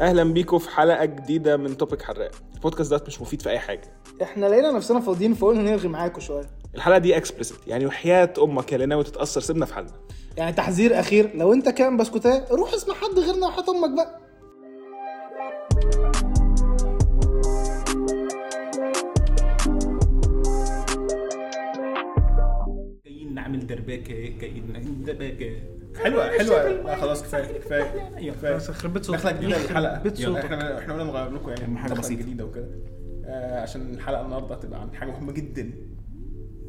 أهلا بيكم في حلقة جديدة من توبيك حراق. البودكاست ده مش مفيد في أي حاجة. إحنا لقينا نفسنا فاضيين فقلنا نرغي معاكم شوية. الحلقة دي explicit يعني وحياة أمك يا اللي ناوي تتاثر سيبنا في حالنا. يعني تحذير أخير لو أنت كان بسكوتاه روح اسمع حد غيرنا وحياة أمك بقى. جايين نعمل دربكه جايين نعمل دربكه حلوة حلوة. خلاص كفاية كفاية كفاية. بس يخرب بيت صوتك. دخلة جديدة للحلقة. صوتك. إحنا إحنا قلنا نغير لكم يعني دخلة بسيطة. جديدة وكده. آه عشان الحلقة النهارده هتبقى عن حاجة مهمة جدا.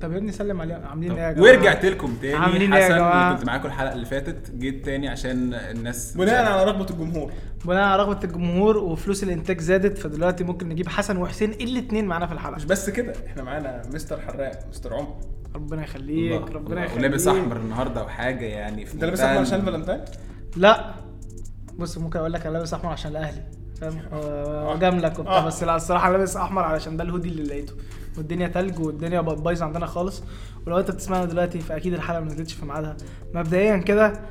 طب يا ابني سلم عليهم عاملين إيه يا جماعة؟ ورجعت لكم تاني. عاملين إيه يا؟ اللي كنت معاكم الحلقة اللي فاتت جيت تاني عشان الناس بناء على رغبة الجمهور. بناء على رغبة الجمهور وفلوس الإنتاج زادت فدلوقتي ممكن نجيب حسن وحسين الاثنين معانا في الحلقة. مش بس كده إحنا معانا مستر حراق مستر عمر. ربنا يخليك الله، ربنا الله. يخليك. ولابس أحمر النهارده وحاجه يعني في أنت لابس أحمر عشان فالنتاين لا. بص ممكن أقول لك أنا لابس أحمر عشان الأهلي فاهم؟ آه. وجاملك وبتاع آه. بس لا الصراحة أنا لابس أحمر علشان ده الهودي اللي لقيته. والدنيا تلج والدنيا بقت بايظه عندنا خالص. ولو أنت بتسمعنا دلوقتي فأكيد الحلقة ما نزلتش في ميعادها. مبدئيا كده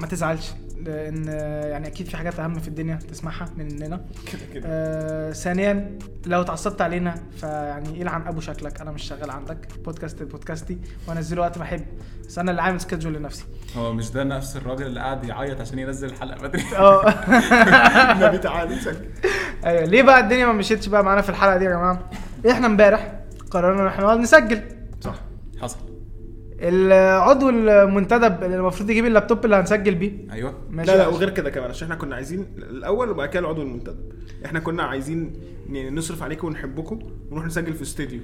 ما تزعلش. لأن يعني أكيد في حاجات أهم في الدنيا تسمعها مننا. كده كده. آه ثانيا لو اتعصبت علينا فيعني إلعن أبو شكلك أنا مش شغال عندك. بودكاست بودكاستي وأنزله وقت ما أحب. بس أنا اللي عامل سكادجول لنفسي. هو مش ده نفس الراجل اللي قاعد يعيط عشان ينزل الحلقة بدري؟ آه. النبي تعالى أيوه. ليه بقى الدنيا ما مشيتش بقى معانا في الحلقة دي يا جماعة؟ إحنا امبارح قررنا إن إحنا نقعد نسجل. صح. حصل. العضو المنتدب اللي المفروض يجيب اللابتوب اللي هنسجل بيه. أيوه. ماشي لا لا وغير كده كمان عشان إحنا كنا عايزين الأول وبعد كده العضو المنتدب. إحنا كنا عايزين نصرف عليكم ونحبكم ونروح نسجل في استوديو.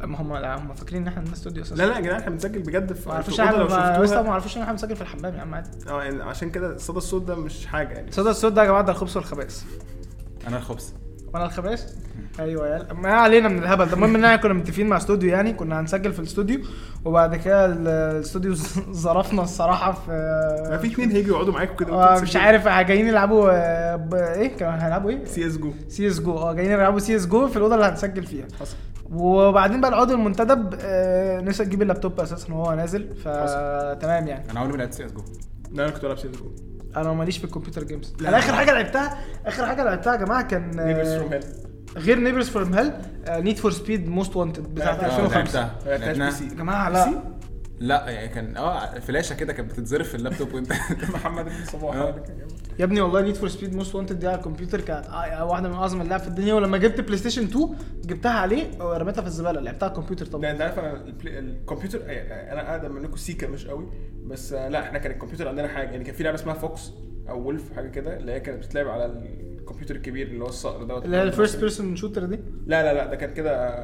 ما هم لا هم فاكرين إن إحنا عندنا استوديو أساسا. لا لا يا جدعان إحنا بنسجل بجد في ما عرفوش إحنا لو ما شفتوها. ما عرفوش إن إحنا بنسجل في الحمام يا عم عادي. آه يعني عشان كده صدى الصوت ده مش حاجة يعني. صدى الصوت ده يا جماعة ده الخبز والخبائث. أنا الخبز. وأنا الخبائث؟ أيوه يا. ما علينا من الهبل ده. المهم إن إحنا كنا متفقين مع استوديو يعني كنا هنسجل في الاستوديو وبعد كده ال- الاستوديو ظرفنا الصراحة في ما في اتنين هيجوا يقعدوا معاكم كده آه، مش عارف جايين يلعبوا آه، إيه؟ كانوا هيلعبوا إيه؟ سي إس جو. سي إس جو. آه جايين يلعبوا سي إس جو في الأوضة اللي هنسجل فيها. حصل. وبعدين بقى العضو المنتدب آه، نسى تجيب اللابتوب أساسا وهو نازل. فتمام يعني. أنا عمري ما لعبت CS GO. لا أنا كنت بلعب CS GO. أنا ماليش في ال computer games لا. أنا آخر حاجة لعبتها آخر حاجة لعبتها يا جماعة كان غير Neighbours from Hell Need for Speed Most Wanted بتاعت لا، 2005 لعبتها. ما لعبتهاش لعبناها. PC يا جماعة لا. لا يعني كان آه فلاشة كده كانت بتتظرف في اللابتوب وانت محمد بن صباح. آه. يا ابني والله Need for Speed Most Wanted دي على الكمبيوتر كانت آه، واحدة من أعظم اللعب في الدنيا. ولما جبت PlayStation 2 جبتها عليه ورميتها في الزبالة. لعبتها على الكمبيوتر طبعا. انت عارف أنا الكمبيوتر آه، أنا اقدم منكم سيكا مش قوي. بس لا إحنا كان الكمبيوتر عندنا حاجة. يعني كان في لعبة اسمها Fox أو Wolf حاجة كده اللي هي كانت بتتلعب على الكمبيوتر الكبير اللي هو الصخر دوت اللي هي ال first person shooter دي؟ لا لا لا ده كان كده.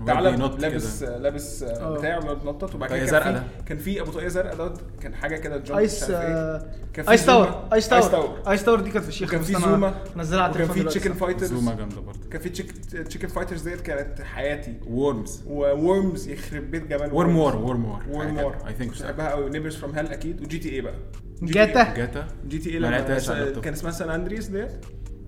بينط لابس لابس آه. بتاع وبيقعد ينطط وبعد كده كان في. كان في أبو طاقية زرقاء دوت كان حاجة كده جump ايس. كان في ايس تاور. ايس تاور ايس تاور دي كانت فشيخه وكان بس في زوما. نزلها على التليفون في تشيكن. فايترز زوما جامدة برضه. كان في تشيكن فايترز ديت كانت حياتي. وورمز وورمز يخرب بيت جمال ورم Worms. وور ورم وور وورم وور اي ثينك بحبها قوي نيبرز فروم هيل أكيد. وجي تي اي بقى. جاتا. جاتا. جي تي اي لما. كان اسمها سان اندريس ديت.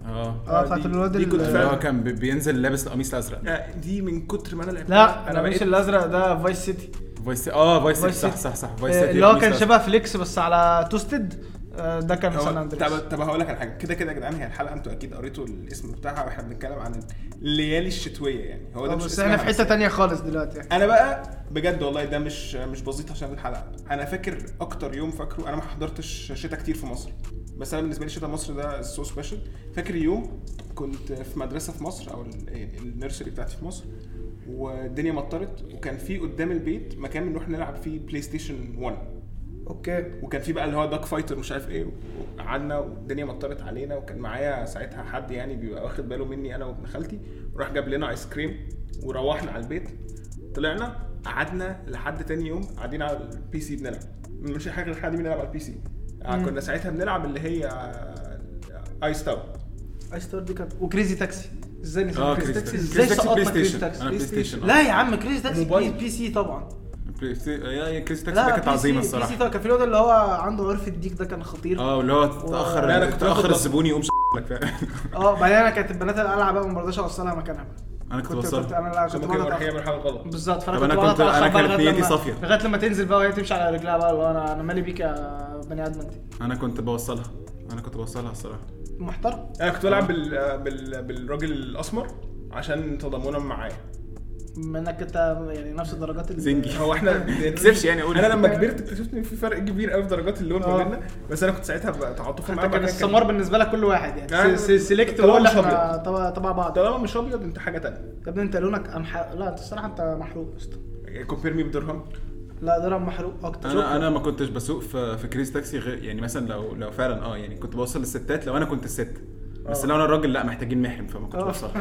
آه. آه بتاعت الواد دي كنت اللي هو. كان بي- بينزل لابس القميص الأزرق. دي من كتر ما أنا لعبتها. لا أنا مش بقيت الأزرق ده فايس سيتي فويس آه فويس فويس صح سيتي. صح صح. فويس آه، سيتي اللي هو كان. شبه فليكس بس على توستد آه، ده كان هو- سان اندريس طب طب هقول لك على حاجة. كده كده يا جدعان هي الحلقة أنتوا أكيد قريتوا الاسم بتاعها وإحنا بنتكلم عن الليالي الشتوية يعني. هو ده آه، مش بس إحنا في حتة. تانية. خالص دلوقتي. يعني. أنا بقى بجد والله ده مش مش بسيط عشان الحلقة. أنا فاكر أكتر يوم فاكره أنا ما حضرتش شتاء كتير في مصر. بس أنا بالنسبة لي شتاء مصر ده so special فاكر يوم كنت في مدرسة في مصر أو ال- ال nursery بتاعتي في مصر والدنيا مطرت وكان في قدام البيت مكان بنروح نلعب فيه PlayStation 1 okay. وكان في بقى اللي هو duck fighter مش عارف إيه وقعدنا والدنيا مطرت علينا وكان معايا ساعتها حد يعني بيبقى واخد باله مني أنا وابن خالتي. وراح جاب لنا ايس كريم وروحنا على البيت. طلعنا قعدنا لحد تاني يوم قاعدين على البي سي بنلعب. مش حاجة غير قاعدين بنلعب على البي سي. كنا ساعتها بنلعب اللي هي آيس تاور آيس تاور دي كانت وكريزي تاكسي. إزاي نسيت آه كريزي كريزي تاكسي. إزاي كريزي تاكسي سقطنا بلاي كريزي ستيشن. تاكسي؟ أنا بلاي ستيشن لا يا عم كريزي تاكسي بي. بي سي طبعا. بلاي ستيشن يا كريزي تاكسي ده كانت عظيمة الصراحة. طبعا كان في الواد اللي هو عنده عرف الديك ده كان خطير. آه واللي هو تأخر لا، أنا كنت تأخر باخد الزبون يقوم لك آه بعدين أنا كانت البنات القلعه بقى ما برضاش أوصلها مكانها بقى. أنا كنت كنت كنت أنا كنت ممكن أتأخر. من حاجة غلط بالظبط. فأنا كنت بقى كانت لغاية نيتي لما- صافية. لغاية لما تنزل بقى وهي تمشي على رجلها بقى اللي هو أنا أنا مالي بيك يا بني آدم انت أنا كنت بوصلها. أنا كنت بوصلها الصراحة. محترم. أنا كنت بلعب بال... بال... بالراجل الأسمر عشان تضامنا معايا. بما إنك أنت يعني نفس درجات ال- زنجي. هو إحنا ما تكسبش يعني قول. أنا لما كبرت اكتشفت إن في فرق كبير قوي في درجات اللون ما آه. بيننا. بس أنا كنت ساعتها أنت معاه كان السمار بالنسبة لك كل واحد يعني. يعني سيلكت طالما ولا مش إحنا تبع بعض. طالما مش أبيض أنت حاجة تانية. يا ابني أنت لونك أمح... لا أنت الصراحة أنت محروق يا اسطى. كومبير مي بدرهم لا درهم محروق أكتر. أنا أنا ما كنتش بسوق في في كريز تاكسي غير يعني مثلا لو لو فعلا آه يعني كنت بوصل للستات لو أنا كنت الست. بس آه. لو أنا الراجل لا محتاجين محرم فما كنتش آه. بوصل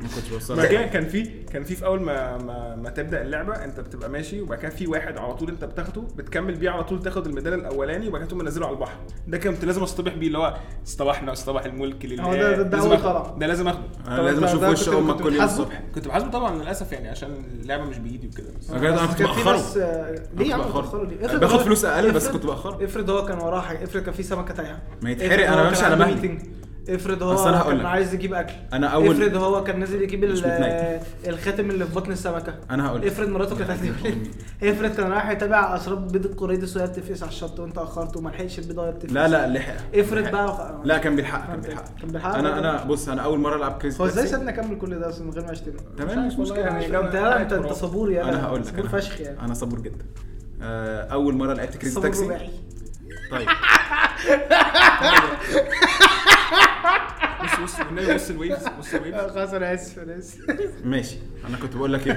ما كنتش بوصل بعد كده كان في كان في في أول ما ما, ما تبدأ اللعبة أنت بتبقى ماشي وبعد كده في واحد على طول أنت بتاخده بتكمل بيه على طول تاخد الميدال الأولاني وبعد كده تقوم منزله على البحر ده كنت لازم أصطبح بيه اللي هو اصطبحنا اصطبح الملك لله ده- ده- ده. طلع. ده لازم اخده أنا لازم أشوف وش أمك كل يوم؟ الصبح كنت بحاسبه طبعا للأسف يعني عشان اللعبة مش بإيدي وكده بس بجد أنا كنت باخره آه، ليه يا عم ليه؟ باخد فلوس أقل بس كنت بأخره. إفرض هو كان وراه حاجة إفرض كان في سمكة تايهة ما إفرض يتحرق، هو بمشي على مهلي. افرض هو أصل أنا هقول كان لك. عايز يجيب أكل. أنا أول- افرض هو كان نازل يجيب مش. الخاتم اللي في بطن السمكة. أنا هقول لك. افرض مراته كانت عايزة افرض كان رايح يتابع اسراب بيض القريدس وهي بتفقس على الشط وأنت أخرت وما لحقش البيضه وهي بتفقس لا لا لحق. افرض. بقى لا كان بيلحق كان بيلحق. كان بيلحق. أنا أنا بص أنا أول مرة ألعب كريز هو إزاي تاكسي سابني اكمل كل ده؟ أصلا من غير ما اشتري تمام مش مشكلة. يعني انت انت انت, انت صبور يعني. أنا هقول لك صبور أنا- فشخ يعني. أنا صبور جدا. آه، أول مرة لعبت كريز صبور تاكسي؟ رباعي. طيب. بص بص والنبي بص الويفز بص الويفز خلاص أنا آسف أنا آسف. ماشي. أنا كنت بقول لك إيه؟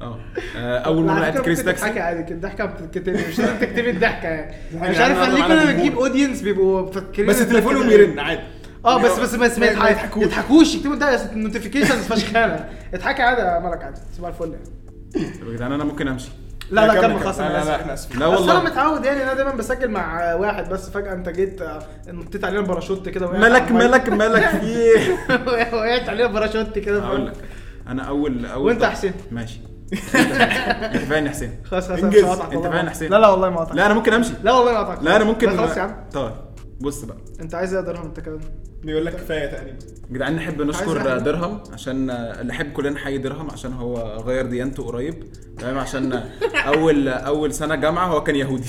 آه آه، أول مرة ممكن تضحكي تاكسي. عادي كده الضحكه بتتكتب مش لازم تكتبي الضحكة يعني. مش عارف ليه كنا. بنجيب audience بيبقوا مفكرين بس تليفونهم يرن عادي. آه بس بس بس ما ما- ما يضحك- يضحكوش. يكتبوا ده notifications فشخانه اضحكي عادي يا ملك عادي صباح الفل يعني. طب يا جدعان أنا ممكن أمشي. لا لا كمل،. خلاص لا أنا آسف إحنا اسفين لا بس أنا والله. متعود يعني أنا دايما بسجل مع واحد بس فجأة أنت جيت آه، نطيت علينا باراشوت كده المية. ملك ملك في إيه؟ وقعت علينا باراشوت كده هقول لك. أنا أول أول وأنت يا حسين. ماشي. أنت فاهم يا حسين. خلاص خلاص أنت فاهم ما- حسين؟ لا لا والله ما قطعك لا أنا ممكن أمشي. لا والله ما قطعك لا أنا ممكن لا خلاص يا عم. طيب. بص بقى. انت عايز إيه درهم؟ انت كمان بيقول لك كفاية تقريبا. جدعان نحب نشكر. درهم عشان نحب كلنا نحيي درهم عشان هو غير ديانته قريب. تمام؟ عشان أول أول سنة جامعة هو كان يهودي.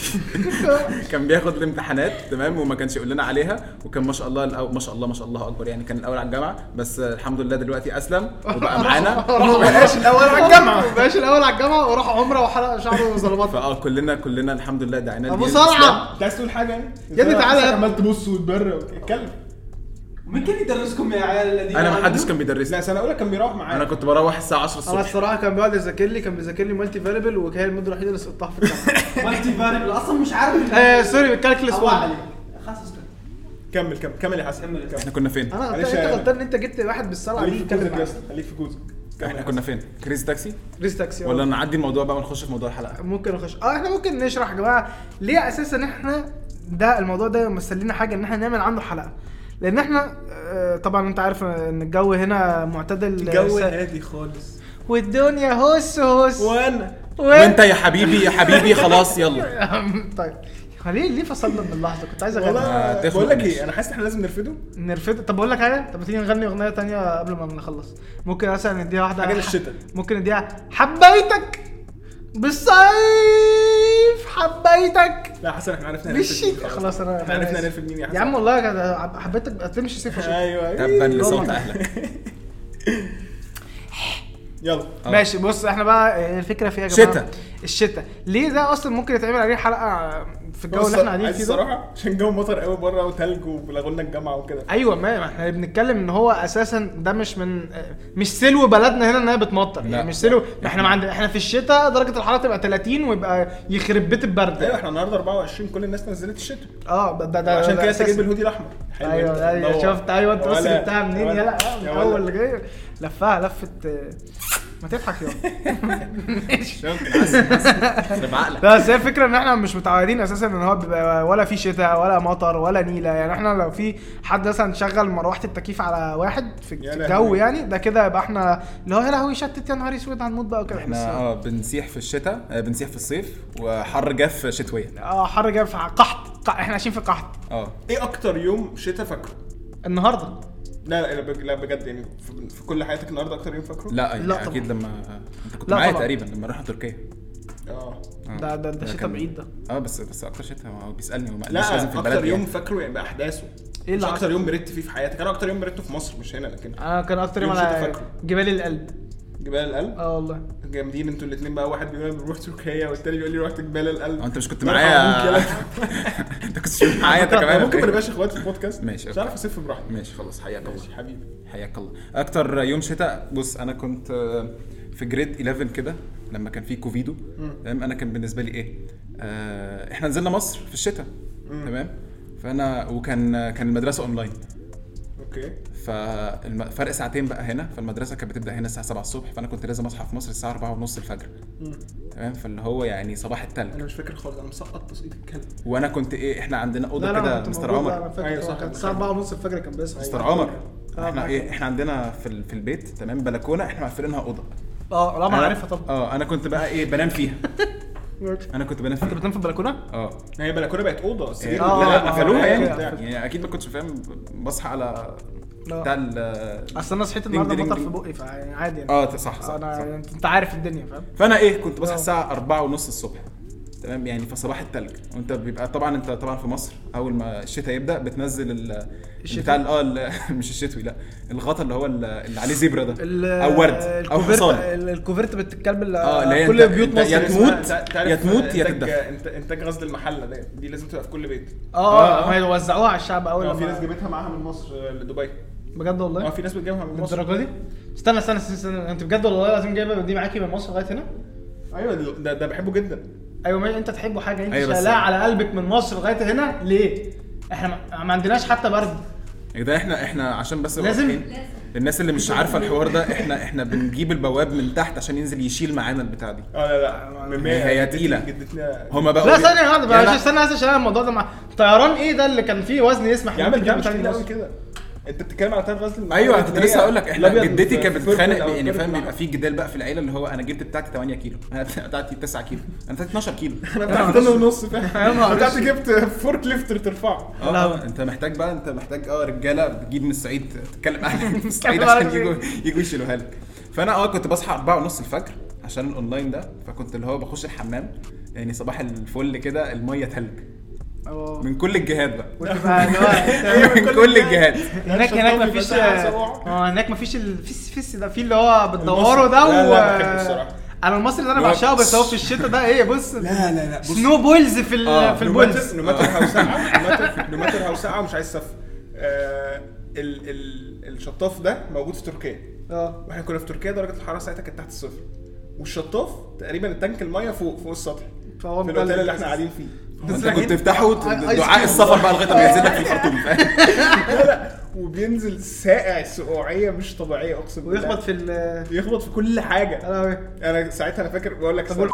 كان بياخد الامتحانات تمام؟ وما كانش يقول لنا عليها. وكان ما شاء الله الأو... ما شاء الله ما شاء الله أكبر. يعني كان الأول على الجامعة بس الحمد لله دلوقتي أسلم وبقى معانا. ما بقاش الأول على الجامعة. ما بقاش الأول على الجامعة وراح عمرة وحلق شعره وظلمات. فآه كلنا كلنا الحمد لله دعينا أبو. صرعة. أنت عايز تقول حاجة يعني؟ يا ابني تعالى. عمال تبص وتبرق اتكلم. مين كان يدرسكم يا عيال الذين أنا ما حدش؟ كان بيدرسني. لا سنة أولى كان بيروح معايا. أنا كنت بروح الساعة 10 أنا الصبح. الصراحة كان بيقعد يذاكر لي كان بيذاكر لي مالتي فاريبل وكان الماده الوحيدة اللي سقطتها في الجامعة. مالتي فاريبل أصلا مش عارف. آه سوري بالكالكلس الله 1 عليك خلاص اسكت. كمل كمل. كمل يا حسن. كمل. إحنا كنا فين؟ أنا انت غلطان إن أنت جبت واحد بالصلعه خليك في جوزك خليك في جوزك إحنا كنا. فين؟ Crazy Taxi؟ Crazy Taxi ولا نعدي الموضوع بقى ونخش في موضوع الحلقة؟ ممكن نخش. آه إحنا ممكن نشرح يا جماعة. ليه أساسا إحنا ده الموضوع ده يمثل لنا حاجة إن إحنا نعمل عنه حلقة؟ لأن إحنا آه، طبعا أنت عارف إن الجو هنا معتدل. الجو هادي خالص. والدنيا هس هس وأنا. وأنت يا حبيبي يا حبيبي خلاص يلا. طيب. ليه ليه فصلنا من اللحظة؟ كنت عايز أغني. والله تخنق بقول لك إيه أنا حاسس إن إحنا لازم نرفده. نرفد طب أقول لك حاجة طب ما تيجي نغني أغنية تانية قبل ما نخلص؟ ممكن مثلا نديها واحدة حاجة ح- للشتا. ممكن نديها حبيتك بالصيف حبيتك لا حسن إحنا عرفنا بالشتاء. خلاص. أنا إحنا عرفنا. هنرفد مين يا حسن يا عم والله حبيتك تمشي صيف وشتاء أيوه تبا لصوت والله. أهلك. يلا. آه. ماشي بص إحنا بقى الفكرة فيها يا جماعة. شتا. الشتاء. ليه ده أصلا ممكن يتعمل عليه حلقة في الجو اللي إحنا قاعدين فيه الصراحة عشان الجو مطر قوي بره وتلج ولغوا لنا الجامعة وكده. أيوه ما إحنا بنتكلم إن هو أساسا ده مش من مش سلو بلدنا هنا ان هي بتمطر لا. يعني مش سلو. إحنا ما عندنا إحنا في الشتاء درجة الحرارة تبقى 30 ويبقى يخرب بيت البرد. أيوه إحنا النهارده 24 كل الناس نزلت الشتاء. آه ده ده عشان ده كده أساساً. سجل بالهودي الأحمر. حلو أيوه أيوه. شفت؟ أيوه أنت بص ولا- جبتها منين؟ يلا. من أول ولا. اللي جاي. لفها لفه ما تضحك يا لا بس هي الفكرة إن إحنا مش متعودين أساسا إن هو بيبقى ولا في شتاء ولا مطر ولا نيلة. يعني إحنا لو في حد مثلا شغل مروحة التكييف على واحد في. الجو يعني ده كده يبقى إحنا اللي هو يا لهوي شتت يا نهار أسود هنموت بقى وكده. إحنا آه بنسيح في الشتاء آه، بنسيح في الصيف وحر جاف شتوية. آه حر جاي في قحط. إحنا عايشين في قحط. آه. إيه أكتر يوم شتاء فاكره؟ النهارده. لا لا لا بج- لا بجد يعني في- كل حياتك النهارده أكتر يوم فاكره؟ لا يعني لا أكيد طبعا. لما أنت كنت لا معايا طبعا. تقريبا لما رحنا تركيا آه آه. ده ده ده شتاء كان- بعيد ده آه بس بس أكتر شتاء هو بيسألني هو ما قاليش لا لازم في البلد أكتر يوم يعني. فاكره يعني بأحداثه إيه مش اللي أكتر حصل؟ يوم بردت فيه في حياتك أنا أكتر يوم بردته في مصر مش هنا لكن أنا كان أكتر يوم على فاكره. جبال القلب جبال القلب آه والله. جامدين أنتوا الاثنين بقى. واحد بيقول أنا بروح تركيا والتاني بيقول لي رحت جبال القلب آه أنت مش كنت معايا. أنت كنت معايا أنت. كمان. ممكن ما؟ نبقاش إخوات في البودكاست. ماشي، مش. عارف اسف براحتي. ماشي خلاص حياك الله. ماشي حبيبي. حياك الله. أكتر يوم شتاء بص أنا كنت آه، في grade 11 كده لما كان في كوفيد. تمام؟ أنا كان بالنسبة لي إيه؟ آه إحنا نزلنا مصر في الشتاء. تمام؟ فأنا وكان كان المدرسة online okay. ففرق ساعتين بقى هنا فالمدرسة كانت بتبدأ هنا الساعة 7 الصبح فأنا كنت لازم أصحى في مصر الساعة 4 ونص الفجر. تمام؟ فاللي هو يعني صباح التلج. أنا مش فاكر خالص أنا مسقط تسقيط الكلب. وأنا كنت إيه إحنا عندنا أوضة كده master room. أنا فاكر. أيوة هو صح، الساعة فاكر. 4 ونص الفجر كان بيصحى. master room آه، إحنا. إيه إحنا عندنا في ال- في البيت تمام؟ بلكونة إحنا مقفلينها أوضة. آه لا ما عارفها طبعا. آه أنا كنت بقى إيه بنام فيها. أنا كنت بنام انت بتنام في البلكونة؟ آه هي بلكونة بقت أوضة إيه، السرير آه، لا لا قفلوها آه، يعني آه،. يعني أكيد ما كنتش فاهم بصحى على. بتاع ال أصل أنا صحيت النهارده مطر في. بقي فعادي يعني آه صح صح, أنا صح. انت أنت عارف الدنيا فاهم فأنا إيه كنت بصحى. الساعة 4 ونص الصبح تمام؟ يعني في صباح التلج. وانت بيبقى طبعا انت طبعا في مصر أول ما الشتاء يبدأ بتنزل ال الشتوي؟ بتاع آه مش الشتوي لا. الغطا اللي هو ال- اللي عليه زبره ده. أو ورد أو الكوفرت حصان ال- الكوفرت بنت الكلب اللي اللي هي كل انت- بيوت انت مصر يا تموت يا تموت يا تتدفى انت إنتاج غزل المحلة ده. دي لازم تبقى في كل بيت. آه آه، آه ما يوزعوها على الشعب أول آه في ناس جابتها معاها من مصر آه، لدبي. بجد والله؟ آه في ناس بتجيبها من مصر. الدرجه دي؟ استنى استنى استنى, استنى. أنت بجد والله لازم جايبه دي معاكي من مصر لغاية هنا؟ أيوه ده ده بحبه جدا. أيوه ما أنت تحبوا حاجة أنت أيوة شايلها على قلبك من مصر لغاية هنا ليه إحنا ما- عندناش حتى برد يا جدعان إحنا إحنا عشان بس لازم- الناس اللي مش عارفة الحوار ده إحنا إحنا بنجيب البواب من تحت عشان ينزل يشيل معانا البتاع دي آه لا لا هي-. جدتنا هما بقوا لا ثانية واحدة بقى. استنى بس عشان الموضوع ده مع طيران إيه ده اللي كان فيه وزن يسمح يا عم مصر؟ كده انت بتتكلم على بتاعت غزل أيوه كنت لسه هقول لك إحنا جدتي كانت بتتخانق يعني فاهم؟ بيبقى. في جدال بقى في العيلة اللي هو أنا جبت بتاعتي 8 كيلو. أنا بتاعتي 9 كيلو. أنا بتاعتي 12 كيلو. أنا بتاعت طن ونص فاهم؟ بتاعتي. جبت forklifter ترفعه. آه لا. آه، أنت محتاج بقى أنت محتاج آه رجالة بتجيب من الصعيد تتكلم معاهم من الصعيد عشان. يجوا يجوا يشيلوها لك. فأنا آه كنت بصحى 4 ونص الفجر عشان الأونلاين ده. فكنت اللي هو بخش الحمام يعني صباح الفل كده المية تلج. آه من كل الجهات بقى. هو من كل الجهات. هناك هناك مفيش. آه هناك مفيش الفيس فيس ده في اللي هو بتدوره ده لا، و لا، بحبه. أنا المصري اللي أنا بعشقه بس هو في الشتاء ده إيه بص لا لا لا بص. سنو بولز في ال- آه، في البولز. نو ماتر هاو ساقعة نو ماتر هاو ساقعة ومش عايز سف آه، ال ال الشطاف ده موجود في تركيا. آه. وإحنا كنا في تركيا درجة الحرارة ساعتها كانت تحت الصفر. والشطاف تقريبا التانك المية فوق فوق السطح. فهو في الأوتيل اللي إحنا. قاعدين فيه. انت كنت تفتحه دعاء. السفر بقى لغاية ما ينزل لك في الخرطوم لا لا وبينزل ساقع سقوعية مش طبيعية أقسم بالله. ويخبط في ال يخبط في كل حاجة. أنا أنا ساعتها أنا فاكر بقول لك طب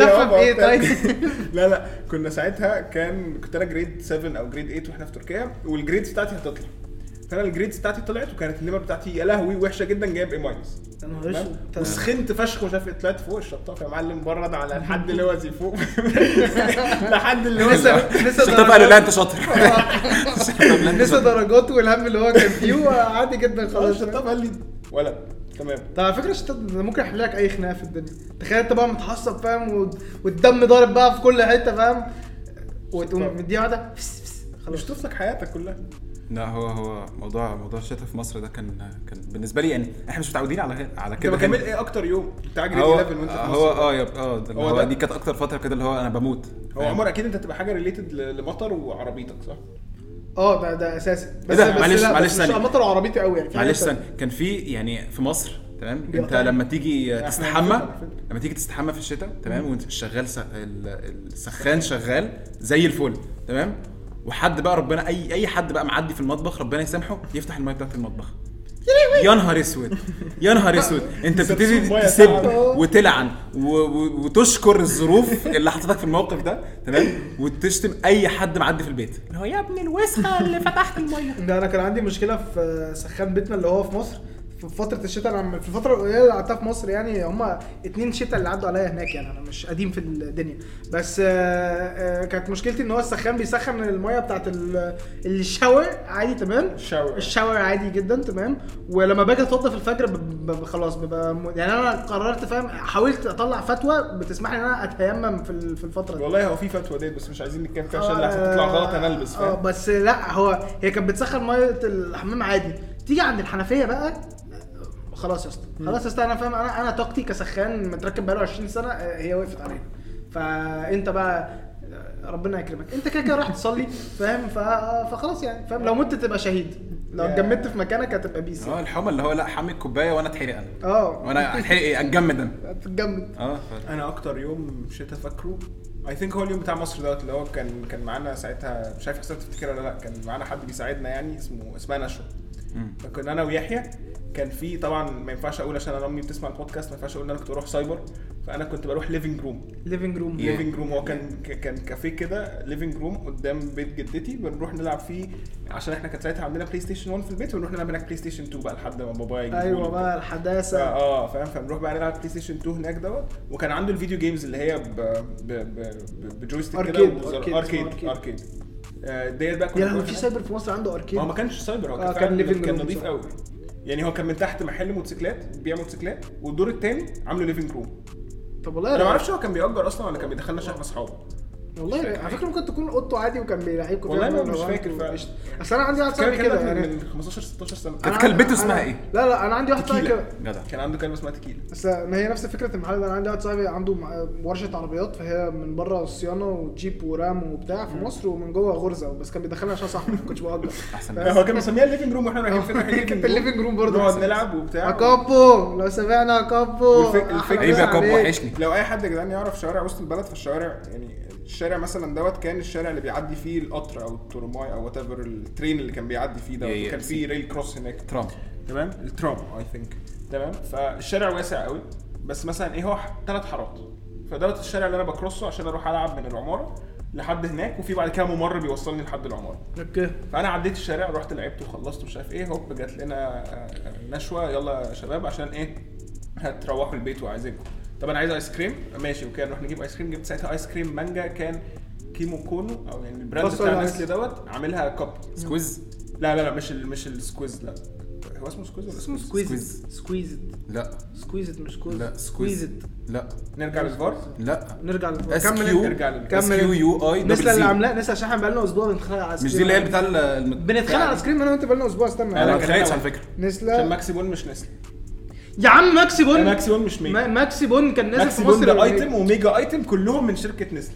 يابا، بايه. طيب؟ لا لا. كنا ساعتها كان كنت أنا جريد 7 أو جريد 8 وإحنا في تركيا والجريدز بتاعتي هتطلع. فانا الجريدز بتاعتي طلعت وكانت النمر بتاعتي يا لهوي وحشة جدا جايب اي ماينس. وسخنت فشخ ومش عارف إيه، طلعت فوق الشطاف يا معلم برد على الحد اللي هو زي فوق. لحد اللي هو لسه لسه الشطاف قالوا لا أنت شاطر. لسه درجات والهم اللي هو كان فيه عادي جدا خلاص خلاص. الشطاف قال لي ولد. تمام. طب على فكرة الشتات ده ممكن يحل لك أي خناقة في الدنيا. تخيل أنت بقى متحصب فاهم؟ والدم ضارب بقى في كل حتة فاهم؟ وتقوم. مديها واحدة مش تفلك حياتك كلها. لا هو هو موضوع موضوع الشتاء في مصر ده كان كان بالنسبة لي يعني إحنا مش متعودين على على انت كده بكمل هنا. إيه أكتر يوم بتاع جريد هو 11 وأنت في هو مصر؟ آه يب آه هو هو ده؟ دي كانت أكتر فترة كده اللي هو أنا بموت هو؟ عمر أكيد أنت تبقى حاجة ريليتد لمطر وعربيتك صح؟ آه ده ده أساسي بس ده؟ معلش- معلش ثانية. مطر عربيتي قوي يعني معلش ثانية كان في يعني في مصر تمام أنت. لما تيجي تستحمى. لما تيجي تستحمى في الشتاء تمام وأنت شغال السخان شغال زي الفل تمام وحد بقى ربنا أي أي حد بقى معدي في المطبخ ربنا يسامحه يفتح الميه بتاعت المطبخ. يا نهار أسود يا نهار أسود. أنت بتبتدي تسب. وتلعن و... و... وتشكر الظروف اللي حطتك في الموقف ده تمام؟ وتشتم أي حد معدي في البيت. اللي هو يا ابن الوسخة اللي فتحت الميه ده أنا كان عندي مشكلة في سخان بيتنا اللي هو في مصر. في فترة الشتاء أنا في الفترة القليلة اللي قعدتها في مصر يعني هما اتنين شتاء اللي عدوا عليا هناك يعني أنا مش قديم في الدنيا. بس آه، آه، كانت مشكلتي إن هو السخان بيسخن المية بتاعت ال- الشاور عادي تمام؟ الشاور. الشاور عادي جدا تمام؟ ولما باجي أتوضى في الفجر خلاص ببقى يعني أنا قررت فاهم؟ حاولت أطلع فتوى بتسمح لي إن أنا أتيمم في ال- في الفترة دي. والله هو في فتوى ديت بس مش عايزين نتكلم فيها عشان لحسن تطلع غلط أنا ألبس آه فاهم؟ بس لا هو هي كانت بتسخن مية الحمام عادي. تيجي عند الحنفية بقى خلاص يا اسطى. خلاص يا اسطى أنا فاهم. أنا أنا طاقتي كسخان متركب بقاله 20 سنة آه، هي وقفت عليا فأنت بقى آه، ربنا يكرمك. أنت كده كده راح تصلي فاهم؟ فخلاص يعني فاهم؟ لو مت تبقى شهيد. لو. اتجمدت في مكانك هتبقى بيس آه الحمى اللي هو لا حامي الكوباية وأنا أتحرق أنا. آه. وأنا أتحرق إيه؟ أتجمد أنا. هتتجمد. آه أنا أكتر يوم شتا فاكره I think هو اليوم بتاع مصر دوت اللي هو كان كان معانا ساعتها مش عارف حسين تفتكر ولا لا كان معانا حد بيساعدنا يعني اسمه اسمها نشوى. فكنا أنا ويحيى كان في طبعا ما ينفعش أقول عشان أنا امي بتسمع البودكاست ما ينفعش أقول إن أنا كنت بروح سايبر فأنا كنت بروح living room living room. living room هو كان كان كافيه كده living room قدام بيت جدتي بنروح نلعب فيه عشان إحنا كان ساعتها عندنا PlayStation 1 في البيت ونروح نلعب هناك PlayStation 2 بقى لحد ما بابايا يجيبه أيوه. بقى الحداثة آه فاهم فنروح بقى نلعب PlayStation 2 هناك دوت وكان عنده ال video games اللي هي ب joystick كده arcade. arcade آه، ديت بقى كنا بنروح في. سايبر في مصر عنده arcade ما هو ما كانش سايبر هو آه، كان room نظيف. قوي يعني هو كان من تحت محل موتوسيكلات بيبيع موتوسيكلات والدور الثاني عامله living room طب والله أنا ما أعرفش هو كان بيأجر أصلا ولا كان بيدخلنا إحنا اصحابه والله على فكرة ممكن تكون اوضته عادي وكان بيلعبكم والله ما- مش فاكر. قشطة. أصل أنا عندي واحد صاحبي كده. يعني من 15 16 سنة. كانت كلبته اسمها إيه؟ لا لا أنا عندي واحد صاحبي. كده. جدع. كان عنده كلبة اسمها تكيلا بس ما هي نفس فكرة المحل ده. أنا عندي واحد صاحبي عنده ورشة عربيات فهي من بره صيانة وجيب ورام وبتاع في مصر ومن جوه غرزة. بس كان بيدخلنا عشان صاحبي ما كنتش بأجر أحسن. هو كان مسميها ال living room وإحنا رايحين فين رايحين ال living room برضه. نقعد نلعب وبتاع. اكابو لو سمعنا اكابو حبيبي يا كابو. وحشني. لو أي حد يا جدعان يعرف شوارع وسط البلد فالشوارع يعني الشارع مثلا دوت كان الشارع اللي بيعدي فيه القطر أو الترماي أو whatever ال train اللي كان بيعدي فيه دوت. Yeah, وكان فيه rail cross هناك. ترام تمام؟ الترام I think تمام؟ فالشارع واسع قوي. بس مثلا إيه هو ثلاث حارات. فدوت الشارع اللي أنا ب cross ه عشان أروح ألعب من العمارة لحد هناك وفي بعد كده ممر بيوصلني لحد العمارة. okay. فأنا عديت الشارع رحت لعبت وخلصت ومش عارف إيه هوب جات لنا نشوة يلا يا شباب عشان إيه؟ هتروحوا البيت وعايزينكم. طب أنا عايز ice cream ماشي okay نروح نجيب ice cream جبت ساعتها ice cream مانجا كان كيمو كونو أو يعني ال brand بتاع نسلي دوت عاملها cup squeeze لا لا لا مش ال مش السكويز لا. هو اسمه سكويز ولا اسمه سكويز؟ سكويزد لا. سكويزد مش سكويز لا سكويز سكويزد لا. نرجع للفار؟ لا. نرجع لل- اس كمل. نرجع كمل كيو يو اي نسلا اللي عاملاه نسلا عشان إحنا بقالنا أسبوع بنتخانق على مش دي اللي هي بتاع بنتخانق على كريم أنا وأنت بقالنا أسبوع استنى. أنا ما كان اتخانقتش أنا- على فكرة. عشان نسلا ماكسي بون مش نسلي يا عم ماكسي بون. ماكسي بون مش ميجا. ما- ماكسي بون كان نازل ماكسي في بون مصر ده ايتم؟ وميجا ايتم كلهم من شركة نسلي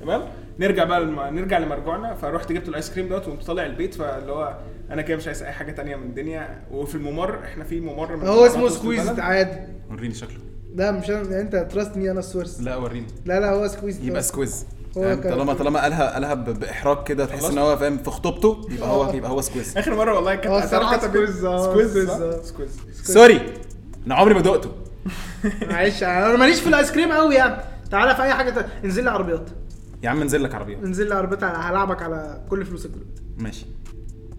تمام؟ نرجع بقى لما نرجع لمرجوعنا. فرحت جبت ال ice cream دوت وقمت طالع البيت. فاللي هو أنا كده مش عايز أي حاجة تانية من الدنيا. وفي الممر إحنا في ممر من هو اسمه البلد. عادي. وريني شكله. لا مش أنا أنت trust me أنا ال source لا وريني. لا لا هو squeezed يبقى squeeze هو؟ كان- طالما طالما قالها قالها بإحراج كده تحس إن هو فاهم في خطوبته يبقى هو يبقى هو squeeze آخر مرة والله كانت squeeze، squeeze squeeze،. squeeze sorry أنا عمري ما دقته. معلش أنا ماليش في ال ice cream قوي يعني. تعالى في أي حاجة تانية. انزل لي عربيات. يا عم انزل لك عربيه انزل لي عربيات هلعبك على كل فلوسك دلوقتي. ماشي.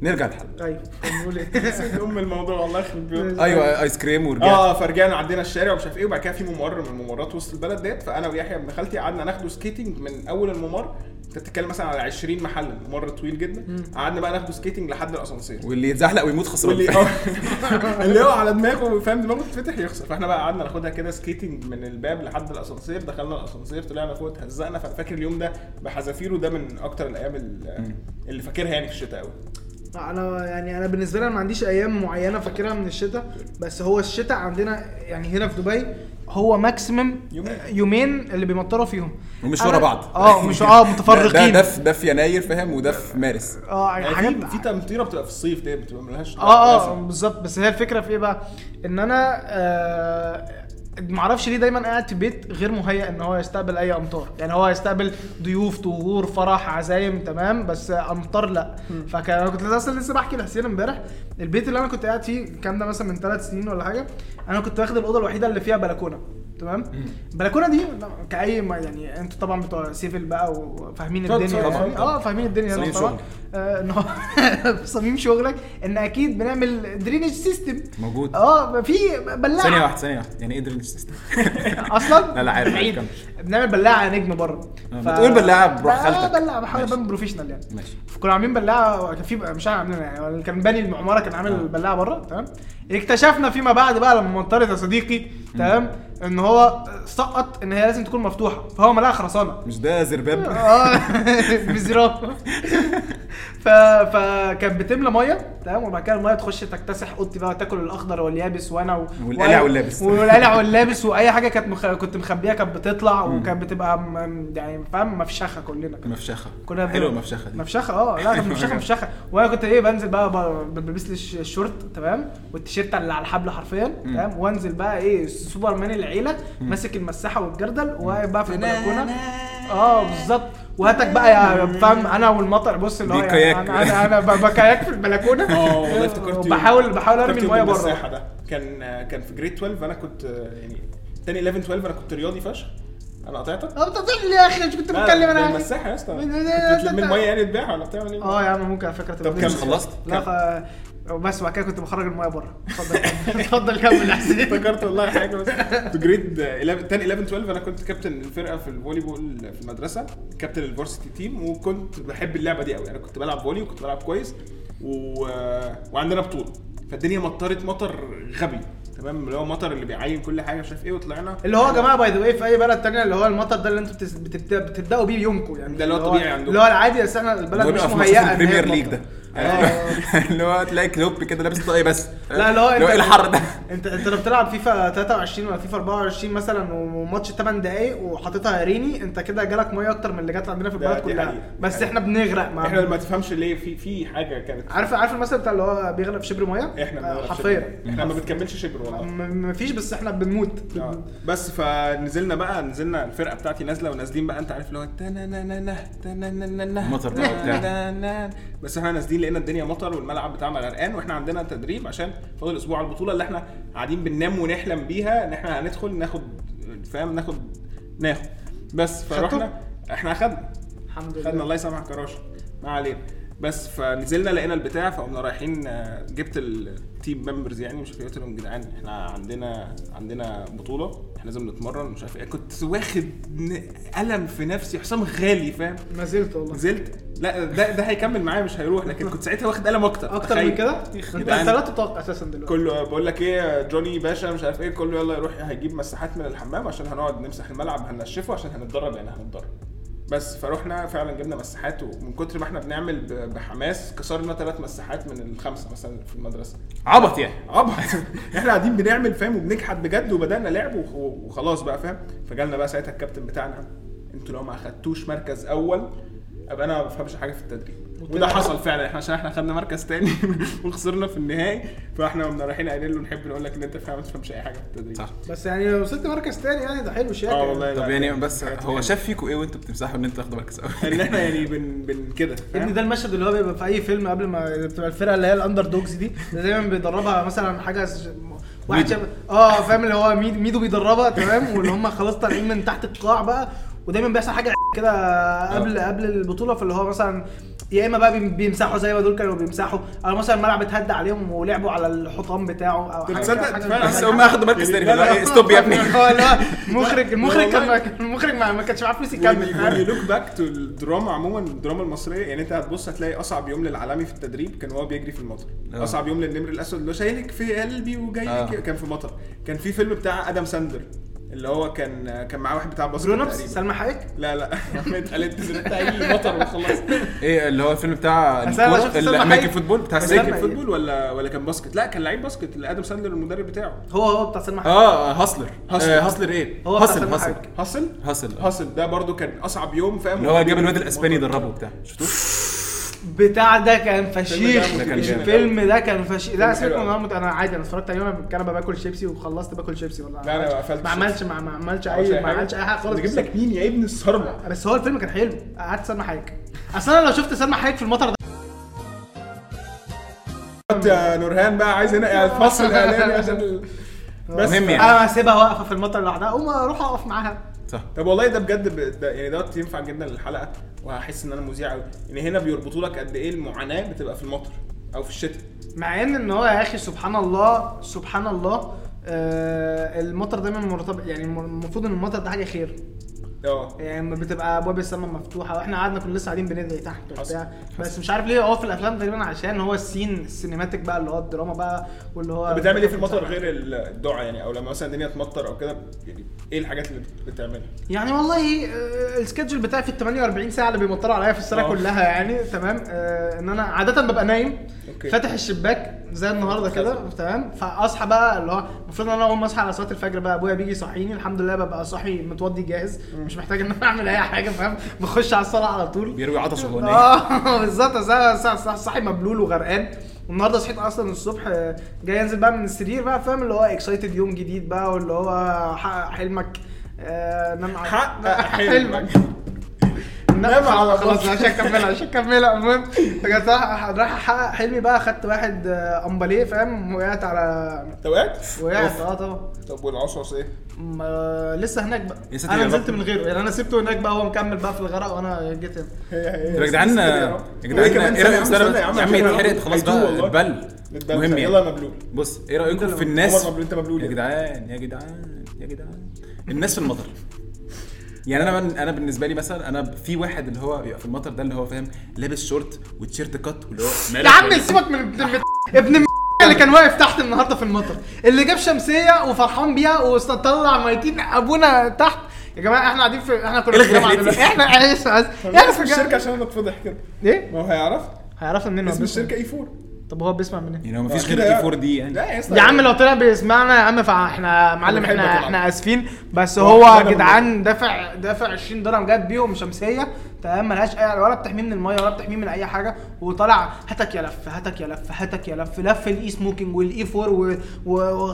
نرجع للحلقه أيوه بنقول إيه؟ ام الموضوع والله يخرب بيوت. أيوه ice cream ورجعت. آه فرجعنا عدينا الشارع ومش عارف إيه وبعد كده في ممر من ممرات وسط البلد ديت. فأنا ويحيى ابن خالتي قعدنا ناخده skating من أول الممر انت بتتكلم مثلا على 20 محل ممر طويل جدا قعدنا بقى ناخده skating لحد الأسانسير. واللي يتزحلق ويموت خسران. واللي آه. اللي هو على دماغه فاهم؟ دماغه تتفتح يخسر. فاحنا بقى قعدنا ناخدها كده skating من الباب لحد الأسانسير دخلنا الأسانسير طلعنا فوق اتهزقنا. فانا فاكر اليوم ده بحذافيره ده من أكتر الأيام اللي- فاكرها يعني في الشتاء قوي أنا يعني أنا بالنسبة لي أنا ما عنديش أيام معينة فاكرها من الشتاء بس هو الشتاء عندنا يعني هنا في دبي هو maximum يومين. يومين اللي بيمطروا فيهم. ومش ورا بعض. آه مش آه متفرقين ده في ده في يناير فاهم؟ وده في مارس. آه يعني حاجات في تمطيرة بتبقى في الصيف دي بتبقى ملهاش آه آه. بالظبط. بس هي الفكرة في إيه بقى؟ إن أنا آه معرفش ليه دايما قاعد في بيت غير مهيأ إن هو يستقبل أي أمطار. يعني هو يستقبل ضيوف طهور فرح عزايم تمام؟ بس أمطار لأ. فكان أنا كنت أصلا لسه بحكي لحسين امبارح. البيت اللي أنا كنت قاعد فيه الكلام ده مثلا من ثلاث سنين ولا حاجة أنا كنت واخد الاوضه الوحيده اللي فيها بلكونه تمام البلكونه دي كأي ما يعني أنتوا طبعا بتوع سيفل بقى وفاهمين الدنيا اتفضل، يعني. آه فاهمين الدنيا صميم هنا طبعا. آه، هو صميم شغلك إن أكيد بنعمل drainage system موجود آه في بلاعة ثانية واحدة ثانية واحدة يعني إيه drainage system؟ أصلا لا، لا، عارف،. بنعمل بلاعة نجم بره آه، ما تقول بلاعة بروح خالتك. بلاعة بحاول. أبان professional يعني ماشي كنا عاملين بلاعة كان في مش إحنا عاملينها يعني كان باني العمارة كان عامل آه. البلاعه بره تمام اكتشفنا فيما بعد بقى لما مطرت يا صديقي تمام؟ إن هو سقط إن هي لازم تكون مفتوحة فهو ملاها خرسانة. مش ده زرداب؟ آه ف... فكانت بتملى مية تمام؟ وبعد كده المية تخش تكتسح اوضتي بقى تاكل الأخضر واليابس وأنا و... والقلع واللابس. والقلع واللابس وأي حاجة كانت مخ... كنت مخبيها كانت بتطلع وكانت بتبقى م... يعني فاهم؟ مفشخة كلنا مفشخة. كنا بن- حلوة مفشخة دي. مفشخة آه لا كانت مفشخة مفشخة. وأنا كنت إيه بنزل بقى, بلبس لي الش- الشورت تمام؟ والتيشيرت اللي على الحبل حرفيا تمام؟ وأنزل بقى إيه سوبر مان العيلة ماسك المساحة والجردل وواقف بقى في البلكونة. آه بالظبط. وهاتك بقى يا فاهم أنا والمطر بص اللي هو يعني. أنا أنا, أنا بكاياك في البلكونة آه والله افتكرت. بحاول بحاول أرمي المية المساحة بره ده كان كان في جريد 12 أنا كنت يعني تاني 11 12 أنا كنت رياضي فشخ أنا قطعتك أه بتطلع لي يا أخي مش كنت بتكلم أنا يعني. المساحة يا اسطى بتلم المية يعني تبيعها ولا بتعمل إيه؟ أه يا عم ممكن على فكرة طب كم خلصت؟ لا بس وبعد كده كنت بخرج الميه بره. اتفضل. كمل. اتفضل كمل يا حسين. افتكرت والله حاجة بس. في جريد 11 تاني 11 12 أنا كنت كابتن الفرقة في ال volleyball في المدرسة كابتن ال varsity team وكنت بحب اللعبة دي قوي أنا كنت بلعب فولي وكنت بلعب كويس و... وعندنا بطولة. فالدنيا مطرت مطر غبي تمام؟ اللي هو مطر اللي بيعين كل حاجة مش عارف إيه وطلعنا. اللي هو يا جماعة by the way في أي بلد تانية اللي هو المطر ده اللي أنتوا بتبدأوا بيه يومكم يعني. ده اللي هو طبيعي عندكم. اللي هو العادي بس إحنا البلد مش مهيئه هي ليج. ده. اللي هو تلاقي Klopp كده لابس طاقية بس. لا اللي هو إيه الحر ده؟ انت انت لو بتلعب فيفا 23 ولا فيفا 24 مثلا وماتش 8 دقايق وحاططها ريني انت كده جالك مية أكتر من اللي جات عندنا في البلد كلها حقيقة. بس إحنا بنغرق مع إحنا ما تفهمش ليه في في حاجة كانت عارف عارف المثل بتاع اللي هو بيغرق في شبر مية إحنا حرفيا. إحنا ما بتكملش شبر والله م- مفيش بس إحنا بنموت آه. بس فنزلنا بقى نزلنا الفرقة بتاعتي نازلة ونازلين بقى انت عارف اللي هو مطر. بس إحنا نازلين لقينا الدنيا مطر والملعب بتاعنا غرقان وإحنا عندنا تدريب عشان فاضل أسبوع على البطولة اللي إحنا قاعدين بننام ونحلم بيها إن إحنا هندخل ناخد فاهم؟ ناخد ناخد. بس فروحنا إحنا اخدنا الحمد خدنا لله. الله يسامحك يا راشد. ما علينا. بس فنزلنا لقينا البتاع فقمنا رايحين آه، جبت التيم ممبرز يعني مش قلت لهم جدعان إحنا عندنا عندنا بطولة إحنا لازم نتمرن مش عارف إيه. كنت واخد الم في نفسي حسام غالي فاهم؟ ما زلت والله. نزلت لا ده ده هيكمل معايا مش هيروح لكن كنت ساعتها واخد الم أكتر أكتر. من كده. أنت لا تتوقع أساسا دلوقتي. كله بقول لك إيه جوني باشا مش عارف إيه كله يلا يروح هيجيب مساحات من الحمام عشان هنقعد نمسح الملعب هننشفه عشان هنتدرب يعني هنتدرب. بس فروحنا فعلا جبنا مساحات ومن كتر ما إحنا بنعمل بحماس كسرنا ثلاث مساحات من الخمسة مثلا في المدرسة. عبط يعني. عبط. إحنا قاعدين بنعمل فاهم؟ وبنجحد بجد وبدأنا لعب وخ- وخلاص بقى فاهم؟ فجالنا بقى ساعتها الكابتن بتاعنا أنتوا لو ما أخدتوش مركز أول أبقى أنا ما بفهمش حاجة في التدريب. وده حصل فعلا. إحنا عشان إحنا خدنا مركز تاني وخسرنا في النهائي فإحنا قمنا رايحين قايلين له نحب نقول لك إن أنت فاهم ما تفهمش أي حاجة. في التدريب صح بس يعني لو وصلت مركز تاني يعني ده حلو شاكر آه والله طب يعني بس هو. شاف فيكوا إيه وأنتوا بتمسحوا إن أنتوا تاخدوا مركز أول؟ إن إحنا يعني بن بن كده يا ابني ده المشهد اللي هو بيبقى في أي فيلم قبل ما بتبقى الفرقة اللي هي الأندر دوجز دي دايما بيدربها مثلا حاجة واحد. شاب آه فاهم اللي هو ميدو, ميدو بيدربها تمام؟ واللي هم خلاص طالعين من تحت القاع بقى ودايما بيحصل حاجة كده قبل قبل البطولة فاللي هو مثلا يا إما بقى بيم- بيمسحوا زي ما دول كانوا بيمسحوا أو مثلا الملعب اتهدى عليهم ولعبوا على الحطام بتاعه أو حاجة تصدق فعلا؟ بس هم اخدوا مركز تاني لا، لا، هو stop يا ابني. هو اللي هو المخرج المخرج كان المخرج ما كانش معاه فلوس يكمل look back to الدراما عموما الدراما المصرية يعني أنت هتبص هتلاقي أصعب يوم للعالمي في التدريب كان وهو بيجري في المطر. آه. أصعب يوم للنمر الأسود اللي هو شايلك في قلبي وجاي. لك كان في مطر. كان في فيلم بتاع آدم ساندلر. اللي هو كان كان معاه واحد بتاع باسكت Grown Ups تقريبا. سلمى حايك لا لا. قالت قالت اي مطر وخلاص. إيه اللي هو الفيلم بتاع حايك. football؟ بتاع سلمى- football ولا ولا كان باسكت؟ لا كان لعيب باسكت اللي آدم ساندلر المدرب بتاعه. هو هو بتاع سلمى حايك آه Hustle. Hustle. آه، إيه؟ هو بتاع Hustle سلمى Hustle. Hustle؟ Hustle. آه. ده برضو كان أصعب يوم فاهم اللي هو جاب الواد الإسباني يدربه وبتاع. شفتوه بتاع ده كان فشيخ. الفيلم ده كان فشيخ. لا فيلم سيبك حلو من أنا عادي أنا اتفرجت عليه وأنا بالكنبه باكل شيبسي وخلصت باكل شيبسي والله. لا، أنا قفلت ما عملش ما ما عملش اي ما حاجة؟ عملش أي حاجة خالص. بس- لك مين يا ابن الصرمة؟ بس هو الفيلم كان حلو. قعدت سلمى حايك. أصل أنا لو شفت سلمى حايك في المطر ده يا نورهان بقى عايز هنا الفصل الإعلامي عشان. بس مهم يعني. أنا هسيبها واقفة في المطر لوحدها. أقوم أروح أقف معاها. صح. طب والله ده بجد ب... ده يعني دوت ينفع جدا للحلقة. وهحس إن أنا مذيع قوي يعني هنا بيربطوا لك قد إيه المعاناة بتبقى في المطر أو في الشتاء. مع إن إن هو يا أخي سبحان الله سبحان الله آه المطر دايما مرتبط يعني المفروض إن المطر ده حاجة خير. آه. يعني بتبقى ابواب السماء مفتوحة وإحنا قعدنا كنا لسه قاعدين بندعي تحت. وبتاع. بس مش عارف ليه هو في الأفلام تقريبا عشان هو السين السينماتيك بقى اللي هو الدراما بقى واللي هو بتعمل إيه في المطر غير الدعاء يعني؟ أو لما مثلا الدنيا تمطر أو كده يعني إيه الحاجات اللي بتعملها؟ يعني والله آه، ال schedule بتاعي في ال 48 ساعة اللي بيمطروا عليا في السنة آه. كلها يعني تمام؟ آه، إن أنا عادة ببقى نايم okay. فاتح الشباك زي النهارده كده تمام؟ فأصحى بقى اللي هو المفروض إن أنا ما أصحى على صلاة الفجر بقى أبويا بيجي يصحيني الحمد لله ببقى صاحي متوضي جاهز. مش محتاج إن أنا أعمل أي حاجة فاهم؟ بخش على الصلاة على طول. بيروي عطش وهو نايم آه بالظبط صاحي- مبلول وغرقان. والنهارده صحيت أصلا الصبح آه، جاي أنزل بقى من السرير بقى فاهم؟ اللي هو اكسايتد يوم جديد بقى واللي هو حقق حلمك آه، حقق حلمك. نام على خلاص مش هكملها مش هكملها المهم كنت رايح رايح احقق حلمي بقى. خدت واحد آه، أمباليه فاهم؟ وقعت على أنت وقعت؟ وقعت آه طبعا. طب والعصعص إيه؟ ما- لسه هناك بقى. أنا نزلت. من غيره. يعني أنا سبته هناك بقى هو مكمل بقى في الغرق وأنا جيت هنا. يا جدعان يا جدعان إيه رأيكم؟ يا عم اتحرقت خلاص بقى البل. مهم يلا يعني مبلول بص إيه رأيكم في الناس؟ مبلول انت مبلول يا. جدعان يا جدعان يا جدعان. الناس في المطر. يعني أنا أنا بالنسبة لي مثلا أنا في واحد اللي هو بيبقى في المطر ده اللي هو فاهم لابس شورت وتيشيرت كات واللي هو يا عم سيبك من ابن الم- ابن اللي كان واقف تحت النهارده في المطر اللي جاب شمسية وفرحان بيها وطلع ميتين أبونا تحت. يا جماعة إحنا قاعدين في إحنا كنا في الجامعة إحنا إحنا إحنا في الشركة عشان أنا اتفضح كده إيه؟ ما هو هيعرف؟ هيعرفوا منين اسم؟ الشركة A4 طب هو بيسمع منين؟ يعني هو مفيش آه، غير يعني. 4 دي يعني. لا يا عم لو طلع بيسمعنا يا عم فاحنا معلم إحنا. إحنا آسفين. بس هو يا جدعان دافع دافع 20 درهم جاب بيهم شمسية. تمام؟ ملهاش أي ولا بتحميه من المية ولا بتحميه من أي حاجة. وطلع هاتك يا لف هاتك يا لف هاتك يا لف. لف ال A smoking وال A4 و, و... و...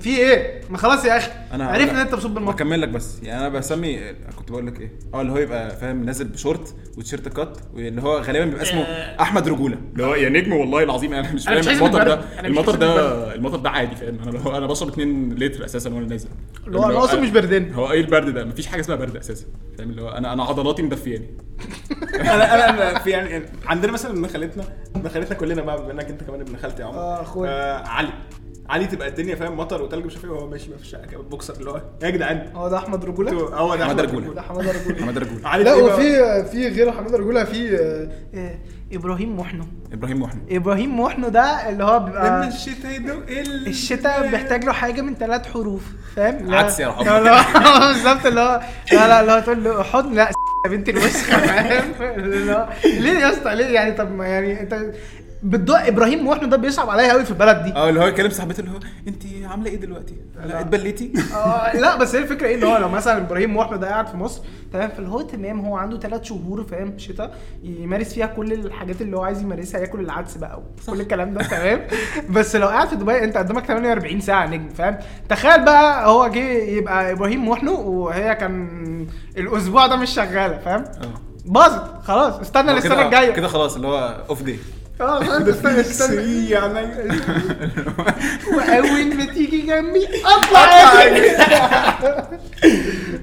في إيه؟ ما خلاص يا أخي. أنا عرفنا إن أنت بصب المطر بكمل لك بس. يعني أنا بسمي كنت بقول لك إيه؟ آه اللي هو يبقى فاهم نازل بشورت وتيشيرت كات واللي هو غالبا بيبقى اسمه أحمد رجولة. اللي هو يا نجم والله العظيم أنا مش أنا فاهم المطر ده. المطر ده المطر ده عادي فاهم؟ أنا أنا بشرب 2 لتر أساسا وأنا نازل. اللي هو أنا أصلا مش بردان هو إيه البرد ده؟ مفيش حاجة اسمها برد أساسا فاهم؟ اللي هو أنا أنا عضلاتي مدفياني. أنا أنا أنا في يعني عندنا مثلا ابن خالتنا ابن خالتنا كلنا بقى بما إنك أنت كمان ابن خالتي يا عمر. آه، أخويا. آه علي. علي تبقى الدنيا فاهم مطر وتلج مش عارف إيه. وهو ماشي بقى في الشقه كده بوكسر اللي هو يا جدعان. هو ده أحمد رجولة؟ هو ده رجولة. ده حماده رجولة. محمد رجولة. لا إيه؟ وفي في غير حماده رجولة في آه، إبراهيم محنو. إبراهيم محمد إبراهيم محنو ده اللي هو لما بيبقى الشتاء يدق ال- الشتاء بيحتاج له حاجة من ثلاث حروف فاهم؟ لا- عدس يا رحمة. لا لا بالظبط اللي هو لا لا اللي هو تقول له حضن. لا يا بنت الوسخة فاهم؟ اللي هو ليه يا اسطى؟ ليه يعني؟ طب ما يعني انت بتدق إبراهيم محنو ده بيصعب عليا قوي في البلد دي. آه اللي هو يكلم صاحبته اللي هو انت عاملة إيه دلوقتي؟ لا. اتبليتي؟ آه لا بس هي الفكرة إيه؟ ان هو لو مثلا إبراهيم محمد ده قاعد في مصر تمام؟ فاللي هو تمام هو عنده ثلاث شهور فاهم؟ شتاء يمارس فيها كل الحاجات اللي هو عايز يمارسها ياكل العدس بقى وكل الكلام ده تمام؟ بس لو قاعد في دبي أنت قدامك 48 ساعة نجم فاهم؟ تخيل بقى هو جه يبقى إبراهيم محنو وهي كان الأسبوع ده مش شغالة فاهم؟ آه. باظت خلاص استنى للسنة الجاية. كده خلاص اللي هو off day آه خلاص استنى استنى. sorry يعني. وأول ما تيجي جنبي أطلع.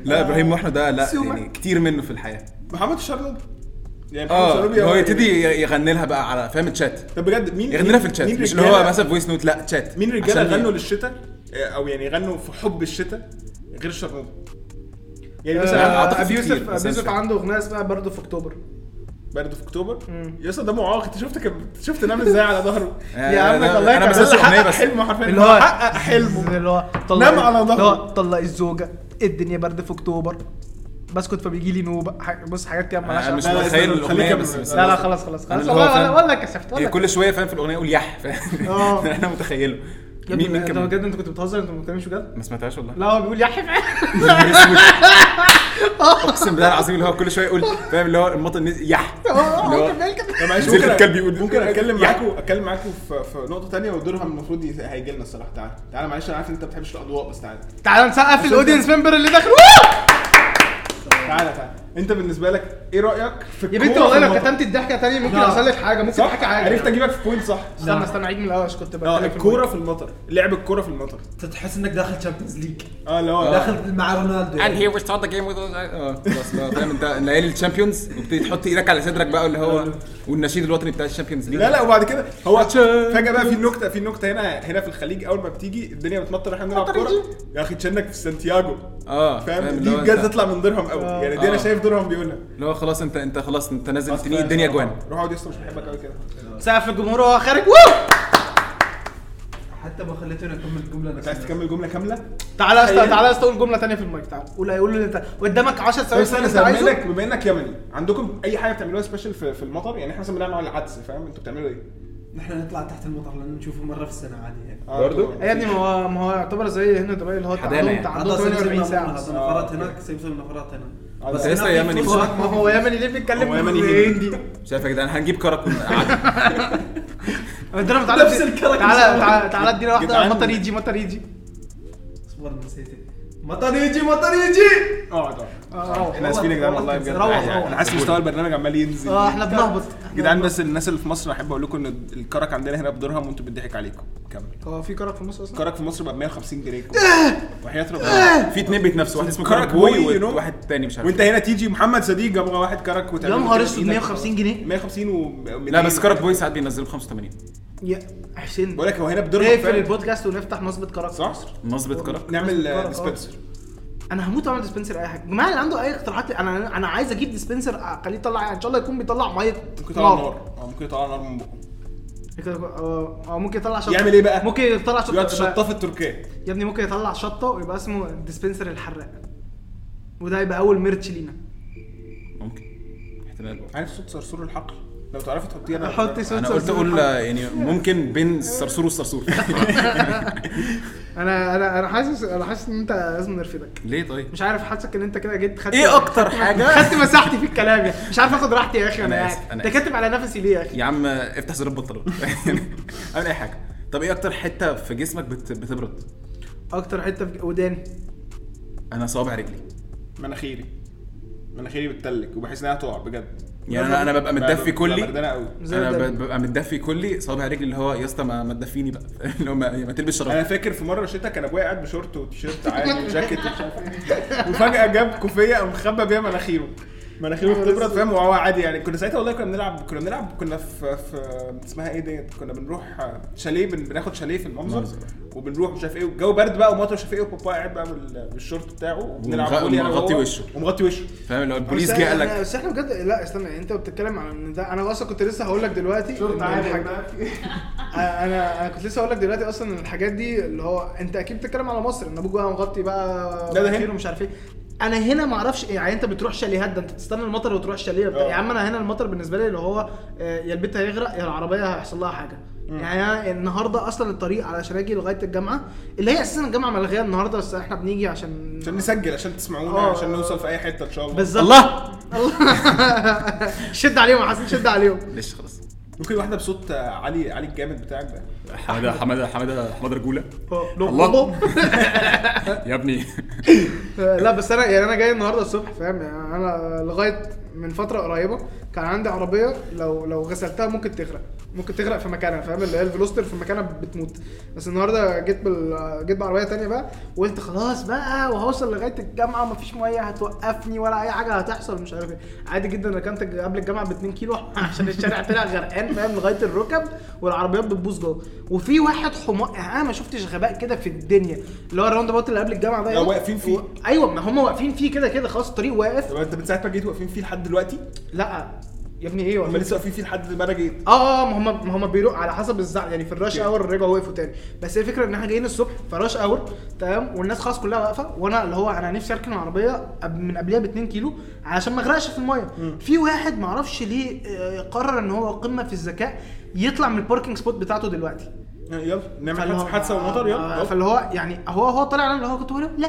لا إبراهيم محمد ده لا. يعني كتير منه في الحياة. محمد الشرنوبي يعني آه هو يبتدي يغني لها بقى على فاهم الشات. طب بجد مين يغني لها في الشات مش اللي هو مثلا voice note لا شات مين رجالة غنوا للشتاء؟ آه، أو يعني غنوا في حب الشتاء غير الشرنوبي يعني آه، مثلا أبي يوسف أبي يوسف. عنده أغنية اسمها برضه في أكتوبر. برد في أكتوبر. يا اسطى ده معاق. أنت شفت كم... شفت نعمل إزاي على ظهره؟ آه، يا عم لا، والله أنا كان- سمعتش حقق بس. حلمه حرفيا. اللي هو حقق حلمه. اللي هو طلع نام على ظهره. اللي هو طلق الزوجة الدنيا برد في أكتوبر. بسكت فبيجي لي نوبة. بص حاجات كده مالهاش أنا مش علاقة. لا، لا، متخيل الاغنيه. بس بس لا لا خلاص خلاص خلاص. والله والله كسفت والله كل شوية فاهم في الأغنية يقول يح فاهم؟ آه. أنا متخيله. مين مين انت كمان بجد أنت كنت بتهزر؟ أنت ما بتتكلمش بجد؟ ما سمعتهاش والله. لا هو بيقول يا حفا اقسم بالله العظيم اللي هو كل شوية يقول فاهم؟ اللي هو المطر نزل يح. معلش زي ممكن الكلب يقول ممكن أتكلم. معاكم أتكلم معاكم في, نقطة تانية ودورها المفروض هيجي لنا الصراحة. تعالى تعالى معلش أنا عارف إن أنت ما بتحبش الأضواء بس تعالى تعال نسقف ال audience member اللي داخل. تعالى تعالى انت بالنسبة لك إيه رأيك في يا بنت والله في لو؟ كتمت الضحكة تاني ممكن لا. احصل لك حاجة ممكن احكي حاجة عرفت أجيبك في point صح؟ استنى استنى عيد من الأول عشان كنت آه الكورة في المطر. لعب الكورة في المطر. انت تحس إنك داخل Champions League آه اللي هو داخل مع رونالدو. And here we start the game with آه خلاص بقى فاهم انت ليالي الشامبيونز وبتبتدي تحط إيدك على صدرك بقى اللي هو والنشيد الوطني بتاع ال Champions League لا لا وبعد كده هو فجأة بقى في نكته في نكته هنا هنا في الخليج أول ما بتيجي الدنيا بتمطر إحنا بنلعب كورة. يا أخي تحسك في سانتياجو آه فاهم؟ دي بجد تطلع من درهم قوي يعني دي أنا آه. شايف درهم بيقولها. اللي هو خلاص انت انت خلاص انت نازل كفاية الدنيا. جوان. روح اقعد يا اسطى مش بحبك قوي كده. سقف الجمهور وهو خارج. حتى ما خليتوني اكمل الجمله أنت عايز تكمل جملة كاملة؟ تعالى يا اسطى تخيل. تعالى يا اسطى قول جملة ثانية في المايك تعالى قول قول اللي انت قدامك 10 ثواني بس أنا بما انك بما إنك يمني عندكم أي حاجة بتعملوها special في, في المطر؟ يعني إحنا مثلا بنعمل عدس فاهم؟ أنتوا بتعملوا إيه؟ نحن نطلع تحت المطر لأن نشوفه مرة في السنة عادي يعني. آه، برضو؟ انتوا- يا ابني ما هو ما هو يعتبر زي هنا دبي اللي هو تعالوا يعني. تعالوا هذا 48 ساعة. ساعه هذا نفرات هناك سيبسوا نفرات هنا. آه، بس لسه يمني بصراحة. ما هو يمني ليه بيتكلم هو يمني هندي شايف يا جدعان هنجيب كرك عادي ادينا تعالى نفس الكاركتر. تعالى تعالى تعالى ادينا واحدة. مطر يجي مطر يجي اصبر نسيت. مطر يجي مطر يجي اقعد اقعد آه روح إحنا اسفين يا جدعان والله بجد. أنا حاسس مستوى البرنامج عمال ينزل. آه إحنا بنهبط. جدعان بس الناس اللي في مصر أحب أقول لكم إن الكرك عندنا هنا بدرهم وأنتوا بيضحك عليكم. كمل. هو في كرك في مصر أصلا؟ الكرك في مصر بقى ب 150 جنيه. وحياة ربنا في اتنين بيتنافسوا. واحد اسمه كرك كرك بوي. وواحد تاني مش عارف. وأنت هنا تيجي محمد صديق جاب واحد كرك وتعمل يا نهار أسود بإيدك. 150 جنيه؟ 150 و لا بس كرك boy ساعات بينزلوا ب 85 يا حسين بقول لك هو هنا بدرهم نقفل فعلا. البودكاست ونفتح نصبة كرك صح؟ نصبة كرك. نعمل كرك،. dispenser أنا هموت اعمل dispenser اي حاجة. يا جماعة اللي عنده أي اقتراحات أنا أنا عايز أجيب dispenser أخليه يطلع إن شاء الله يكون بيطلع مية ممكن يطلع نار. آه ممكن يطلع نار من بقه. آه آه، ممكن يطلع شطه يعمل إيه بقى؟ ممكن يطلع شطه يقعد يبقى- شطاف التركية. يا ابني ممكن يطلع شطة ويبقى اسمه dispenser الحراق. وده يبقى أول ميرتش لينا. ممكن. احتمال. عارف صوت صرصور الحقل؟ لو تعرفي تحطيه أنا حطي صوت أنا قلت أقول. يعني ممكن بين الصرصور والصرصور أنا أنا أنا حاسس أنا حاسس إن أنت لازم نرفدك. ليه طيب؟ مش عارف حاسسك إن أنت كده جيت خدت إيه أكتر حاجة؟ خدت مساحتي في الكلام يعني. مش عارف آخد راحتي يا أخي أنا قاعد أنت. كاتب على نفسي ليه يا أخي؟ يا عم افتح زر البنطلون اعمل أي حاجة. طب إيه أكتر حتة في جسمك بت... بتبرد؟ أكتر حتة في وداني. أنا صوابع رجلي. مناخيري. مناخيري بتتلج وبحس إنها تقع بجد. يعني أنا أنا ببقى متدفي كلي. أنا ببقى متدفي كلي صوابع رجلي اللي هو يا اسطى ما, تدفيني بقى. اللي هو ما, ما تلبس أنا شراب فاكر في مرة شتا كان أبويا قاعد بشورت وتيشيرت عادي وجاكيت إيه. وفجأة جاب كوفية قام مخبى بيها مناخيره. مناخيره بتبرد فاهم؟ وهو عادي يعني. كنا ساعتها والله كنا بنلعب كنا بنلعب كنا في في اسمها إيه ديت؟ كنا بنروح شاليه بن- بناخد شاليه في المنظر منظر. وبنروح مش عارف إيه. والجو برد بقى ومطر مش عارف إيه وبابا قاعد بقى بال- بالشورت بتاعه وبنلعب أنا ومغطي وشه. ومغطي وشه. فاهم؟ اللي هو البوليس جه قال لك بس إحنا بجد لا استنى أنت بتتكلم عن إن ده أنا أصلا كنت لسه هقول لك دلوقتي إن الحاج- أنا أنا كنت لسه هقول لك دلوقتي أصلا إن الحاجات دي اللي هو أنت أكيد بتتكلم على مصر. إن أبوك بقى مغطي بقى لا، ده هنا. مناخيره ومش عارف إيه. أنا هنا ما أعرفش إيه، يعني انت بتروح شاليهات ده انت تستنى المطر وتروح شاليه وبتاع. آه. يا عم أنا هنا المطر بالنسبة لي اللي هو آه، يا البيت هيغرق يا العربيه هيحصل لها حاجة. يعني أنا النهارده أصلا الطريق علشان أجي لغايه الجامعة اللي هي أساسا الجامعة ملغية النهارده بس إحنا بنيجي عشان عشان نسجل عشان تسمعونا آه. عشان نوصل في أي حتة إن شاء الله. بالظبط. الله الله! شد عليهم يا حسن شد عليهم. ليش خلاص؟ ممكن واحدة بصوت آه، علي علي الجامد بتاعك ده. حمادة حمادة حمادة حمادة رجولة. الله. الله. يا ابني. لا بس أنا يعني أنا جاي النهارده الصبح فاهم؟ يعني أنا لغاية من فترة قريبة. كان عندي عربية لو لو غسلتها ممكن تغرق. ممكن تغرق في مكانها فاهم؟ اللي هي الفلوستر في مكانها بتموت. بس النهارده جيت بال جيت بعربية تانية بقى وقلت خلاص بقى وهوصل لغاية الجامعة ومفيش مية هتوقفني ولا أي حاجة هتحصل مش عارف إيه. عادي جدا ركنت قبل الجامعة ب 2 كيلو عشان الشارع طلع غرقان فاهم؟ لغاية الركب والعربيات بتبوظ جوه. وفي واحد حمار أنا ما شفتش غباء كده في الدنيا. اللي هو ال roundabout اللي قبل الجامعة ده واقفين فيه. و... أيوه ما هم واقفين فيه كده كده خلاص الطريق واقف. طب أنت من ساعه ما جيت واقفين فيه لحد دلوقتي؟ لا. يا ابني إيه هم لسه واقفين فيه لحد ما أنا جيت آه آه ما هم ما هم بيروح على حسب الزعل. يعني في الـ rush. hour رجعوا وقفوا تاني. بس هي الفكرة إن إحنا جايين الصبح في rush hour تمام؟ والناس خلاص كلها واقفة. وأنا اللي هو أنا نفسي أركن العربية من قبلها ب 2 كيلو علشان ما أغرقش في المية. في واحد ما أعرفش ليه آه، قرر إن هو قمة في الذكاء يطلع من ال parking spot بتاعته دلوقتي. يلا. نعمل حادثه ومطر. آه، يلا. فاللي هو يعني هو هو طالع أنا اللي هو كنت بقول له لا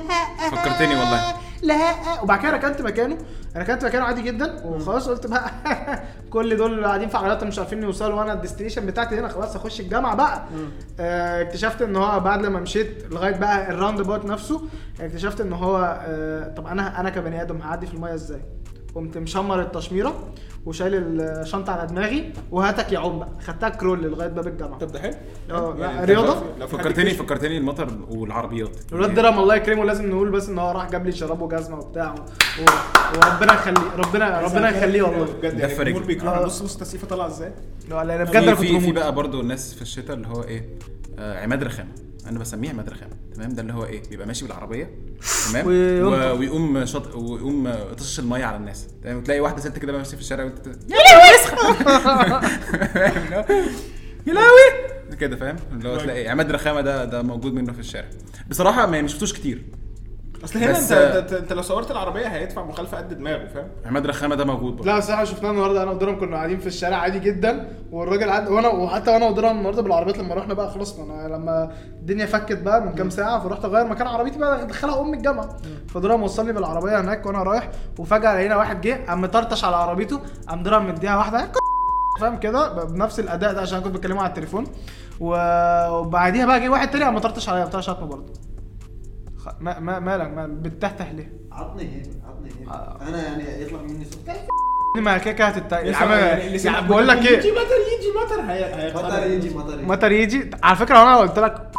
فكرتني والله. لا وبعد كده ركنت مكانه. ركنت مكانه عادي جدا. وخلاص قلت بقى كل دول قاعدين في عربيات مش عارفين يوصلوا وأنا ال destination بتاعتي هنا. خلاص أخش الجامعة بقى. آه اكتشفت إن هو بعد لما مشيت لغاية بقى ال roundabout نفسه اكتشفت إن هو آه طب أنا أنا كبني آدم هعدي في المية إزاي؟ قمت مشمر التشميرة وشايل الشنطة على دماغي وهاتك يا عم. بقى خدتها crawl لغاية باب الجامعة. طب ده حلو. آه لا يعني رياضة. حد فكرتني فكرتني المطر والعربيات. الواد درهم الله يكرمه لازم نقول بس إن هو راح جاب لي شراب وجزمة وبتاع و... وربنا يخليه ربنا ربنا يخليه والله. بجد يعني الجمهور آه. بص بص التسقيفه طالعة إزاي؟ لا لا بجد أنا في كنت في, بقى برضو الناس في الشتاء اللي هو إيه آه عماد رخامه أنا بسميه عماد رخامه تمام؟ ده اللي هو إيه؟ بيبقى ماشي بالعربية تمام. و- ويقوم شط ويقوم طشش المية على الناس تمام؟ وتلاقي واحدة ست كده ماشية في الشارع وانت يا لهوي! يا لهوي! كده فاهم؟ اللي هو تلاقي عماد رخامه ده ده موجود منه في الشارع. بصراحة ما ما شفتوش كتير. أصل هنا بس- انت, انت, انت لو صورت العربية هيدفع مخالفة قد دماغه فاهم؟ عماد رخامة ده موجود برضه. لا الصراحه شفناه النهارده أنا ودرهم كنا قاعدين في الشارع عادي جدا والراجل عد... وأنا وحتى وأنا ودرهم النهارده بالعربيات لما رحنا بقى خلاص ما أنا لما الدنيا فكت بقى من كام ساعة فرحت أغير مكان عربيتي بقى ادخلها أم الجامعة. فدرهم وصلني بالعربية هناك وأنا رايح وفجأة لقينا واحد جه قام مطرطش على عربيته قام درهم مديها واحدة فاهم كده؟ بنفس الأداء ده عشان كنت بكلمه على التليفون. وبعديها بقى جه واحد تاني قام مطرطش عليا بتاع شتمه برضه. ما ما مالك ما بتتهته ليه؟ عطني هنا عطني هنا آه. أنا يعني يطلع مني صوت. ما كده يا عم يعني بقول لك إيه؟ يجي مطر يجي مطر مطر يجي مطر يجي. مطر يجي. على فكرة أنا قلت لك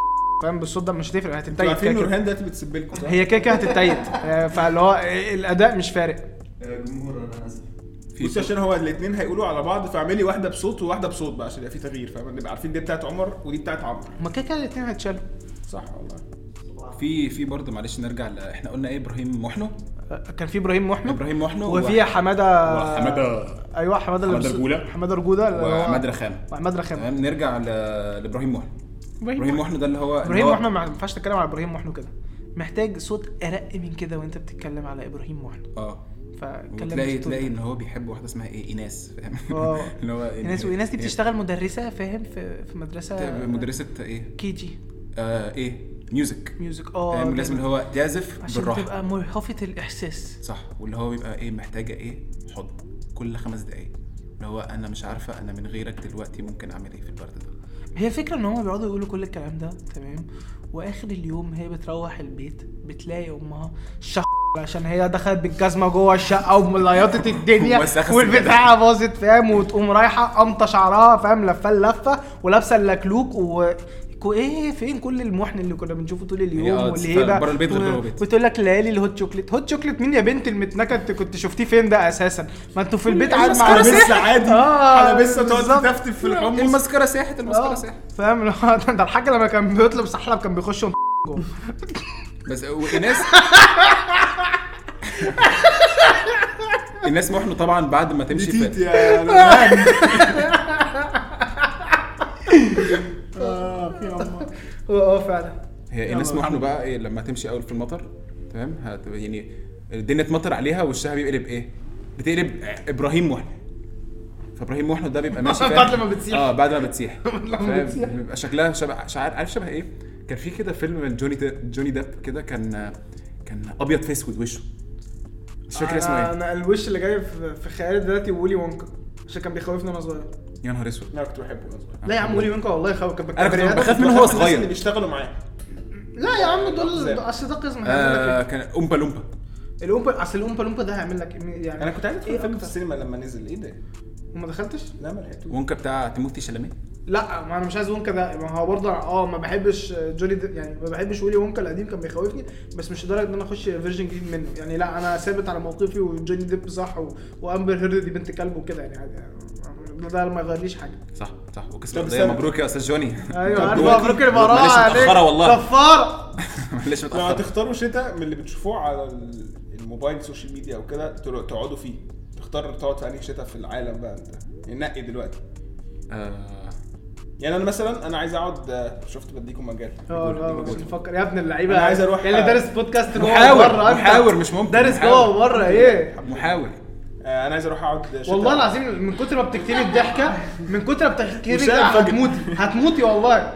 فاهم بالصوت ده مش هتفرق أنتوا هتتضايق عارفين. نورهان دلوقتي بتسب لكم؟ هي كده كده هتتضايق آه، فاللي هو الأداء مش فارق. جمهور أنا آسف. بصي عشان هو الاثنين هيقولوا على بعض فاعملي واحدة بصوت وواحدة بصوت بقى عشان يبقى في تغيير فاهم؟ نبقى عارفين دي بتاعت عمر ودي بتاعت عمرو هما كده كده الاثنين هيتشالوا. صح والله. في في برضه معلش نرجع ل- إحنا قلنا إيه إبراهيم محنو آه، كان في إبراهيم محنو إبراهيم محنو وفي حماده وحماده أيوه حمادة. حمادة رجولة. اللي هو- وعماد رخامه وعماد رخامه تمام نرجع ل- لإبراهيم محنو إبراهيم محنو ده اللي هو إبراهيم محنو ما ينفعش تتكلم على إبراهيم محنو كده. محتاج صوت أرق من كده وأنت بتتكلم على إبراهيم محنو آه. تلاقي ده. إن هو بيحب واحدة اسمها إيه إيناس فاهم؟ آه. اللي هو إيناس وإيناس دي بتشتغل مدرسة فاهم؟ في في مدرسة مدرسة إيه؟ KG. آه إيه؟ music music آه لازم. اللي هو تعزف عشان بالراحة. تبقى مرهفه الإحساس. صح. واللي هو بيبقى إيه محتاجة إيه حضن. كل خمس دقايق. اللي هو أنا مش عارفة أنا من غيرك دلوقتي ممكن أعمل إيه في البرد ده. هي فكرة إن هم بيقعدوا يقولوا كل الكلام ده تمام؟ وآخر اليوم هي بتروح البيت بتلاقي أمها شخ عشان هي دخلت بالجزمة جوه الشقة ومليطت الدنيا والبتاعه باظت فاهم؟ وتقوم رايحة قامطة شعرها فاهم؟ لفة اللفه ولابسة اللكلوك و إيه فين كل المحن اللي كنا بنشوفه طول هي اليوم آه والهيبه بره البيت غير جوه البيت. وتقول لك ليالي ال hot chocolate. hot chocolate مين يا بنت المتنكه انت كنت شفتيه فين ده أساسا؟ ما أنتوا في البيت قاعد مع حلبسه عادي. آه حلبسه تقعد بالظبط. تفتف في الحمص. المسكرة ساحت المسكرة آه، ساحت. فاهم. ده الحاج لما كان بيطلب سحلب كان بيخش بس وايناس الناس محنو طبعا بعد ما تمشي في يا نورهان آه فعلا. هي الناس محنو بقى إيه؟ لما تمشي أول في المطر تمام؟ يعني الدنيا تمطر عليها وشها بيقلب إيه؟ بتقلب إبراهيم محنو فابراهيم محنو ده بيبقى ماشي؟ بعد لما بتسيح. آه بعد ما بتسيح. بيبقى شكلها شبه مش عارف شبه إيه؟ كان في كده فيلم من جوني جوني ديب كده كان كان أبيض في اسود وشه. مش فاكر اسمه إيه. أنا الوش اللي جاي في في خيالي دلوقتي وولي وونكا عشان كان بيخوفني وأنا صغير. يا نهار أسود. لا كنت بحبه وأنا صغير. لا يا عم وولي وونكا والله كان أنا كنت. بخاف منه وهو الناس اللي صغير بيشتغلوا معاه. لا يا عم دول؟ أصل ده قزم آه كان أومبا لومبا. الأومبا أصل الأومبا لومبا ده هيعمل لك إيه؟ يعني أنا كنت عايز أدخل إيه فيلم في؟ السينما لما نزل. إيه ده؟ وما دخلتش؟ لا ما لحقتوش. وونكا بتاع تيموثي شالاميه لا ما أنا مش عايز وونكا ده. ما هو برضه آه ما بحبش جوني دي يعني ما بحبش ويلي وونكا القديم كان بيخوفني بس مش لدرجة إن أنا أخش version جديد منه. يعني لا أنا ثابت على موقفي وجوني ديب صح و... وأمبر هيرد دي بنت كلب وكده يعني عادي. يعني ده ما يغيرليش حاجة. صح صح. القضية استنى. مبروك يا أستاذ جوني. أيوه عارف مبروك. معلش عليك. متأخرة والله. كفارة. معلش لو متاخره هتختاروا شتاء من اللي بتشوفوه على ال- الموبايل ال social media أو كده تقعدوا فيه. تختار تقعد في أنهي شتاء في العالم بقى أنت. يعني نقي دلوقتي. آه، يعني أنا مثلا أنا عايز أقعد آه، شفت بديكم مجال. آه لا مش نفكر يا ابن اللعيبة أنا عايز أروح- يا اللي دارس بودكاست جوه محاور. محاور مش ممكن. دارس. جوه بره إيه؟ محاور. آه، أنا عايز أروح أقعد والله العظيم من كتر ما بتكتبي الضحكة من كتر ما انفجر. هتموتي. هتموتي والله.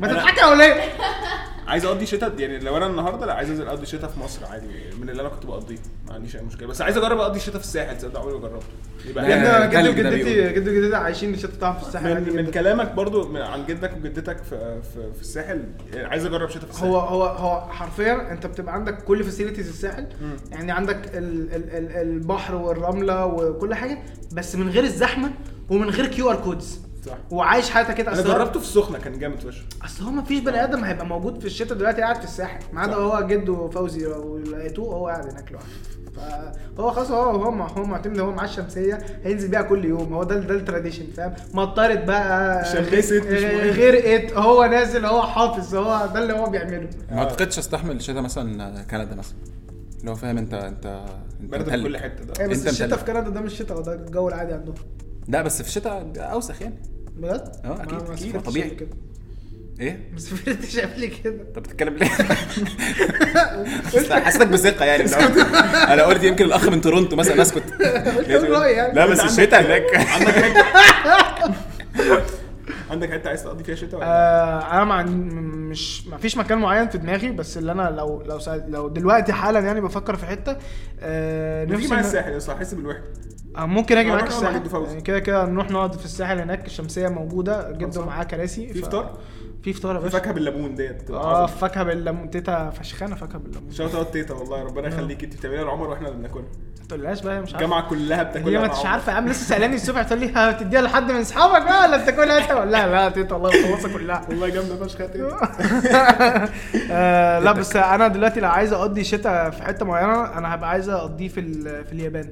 ما تضحكي يا وليه عايز اقضي شتاء يعني لو أنا النهارده لا عايز انزل اقضي شتاء في مصر عادي من اللي أنا كنت بقضيه ما عنديش اي مشكلة بس عايز اجرب اقضي الشتاء في الساحل تصدق عمري ما جربت يبقى لا، جد جد تلج ده وجدتي. جد وجدتي عايشين الشتا بتاعهم في الساحل من, من. كلامك برضو عن جدك وجدتك في, في, في الساحل يعني عايز اجرب شتاء في الساحل هو هو هو حرفيا انت بتبقى عندك كل facilities الساحل مم. يعني عندك ال ال ال البحر والرملة وكل حاجة بس من غير الزحمة ومن غير QR codes صح. وعايش حياتك كده. أنا جربته في السخنة كان جامد فشخ. أصل هو مفيش بني آدم هيبقى موجود في الشتاء دلوقتي قاعد في الساحل. ما عدا. هو جده فوزي ولقيتوه هو قاعد هناك لوحده. فهو خلاص هو هو هو معتمد هو معاه الشمسية هينزل بيها كل يوم. هو ده ده ال tradition فاهم؟ مطرت بقى شمست. غيرت هو نازل هو حافظ هو ده اللي هو بيعمله. ما أعتقدش أستحمل شتاء مثلا كندا مثلا. اللي هو فاهم انت انت أنت برد في. كل حتة ده. إيه بس أنت الشتاء. في كندا ده مش شتاء ده الجو العادي عندهم. لا بس في الشتاء أوسخ يعني بجد؟ آه، أكيد، أكيد، طبيعي. كده إيه ما سافرتش قبل كده انت بتتكلم ليه؟ حسيتك بثقة يعني أنا قلت يمكن الأخ من تورونتو مثلا أسكت يعني. لا بس الشتاء هناك عندك عندك حتة عايز تقضي فيها شتاء ولا لأ؟ آه أنا مع مش ما فيش مكان معين في دماغي بس اللي أنا لو لو لو دلوقتي حالا يعني بفكر في حتة آه نفسي مع إن- الساحل يا أحس بالوحدة. آه ممكن أجي آه، معاك الساحل. كده كده نروح نقعد في الساحل هناك الشمسية موجودة جدا. معاه كراسي. في فطار؟ في فطار يا باشا. فاكهة بالليمون تيتا آه. فاكهة بالليمون تيتا فشخانة فاكهة بالليمون. shout out تيتا والله ربنا يخليك. انت بتعمليها لعمر وإحنا اللي بناكلها. تقولهاش بقى مش عارفه الجامعة كلها بتاكلها هي ما عمر. عارفة يا عم لسه سألاني الصبح تقول لي هتديها لحد من أصحابك؟ بقى ولا بتاكلها أنت. ولا لا لا تيتا الله كلها. والله جامدة فشخ يا آه لا بس أنا دلوقتي لو عايز أقضي شتاء في حتة معينة أنا هبقى عايز أقضيه في في اليابان.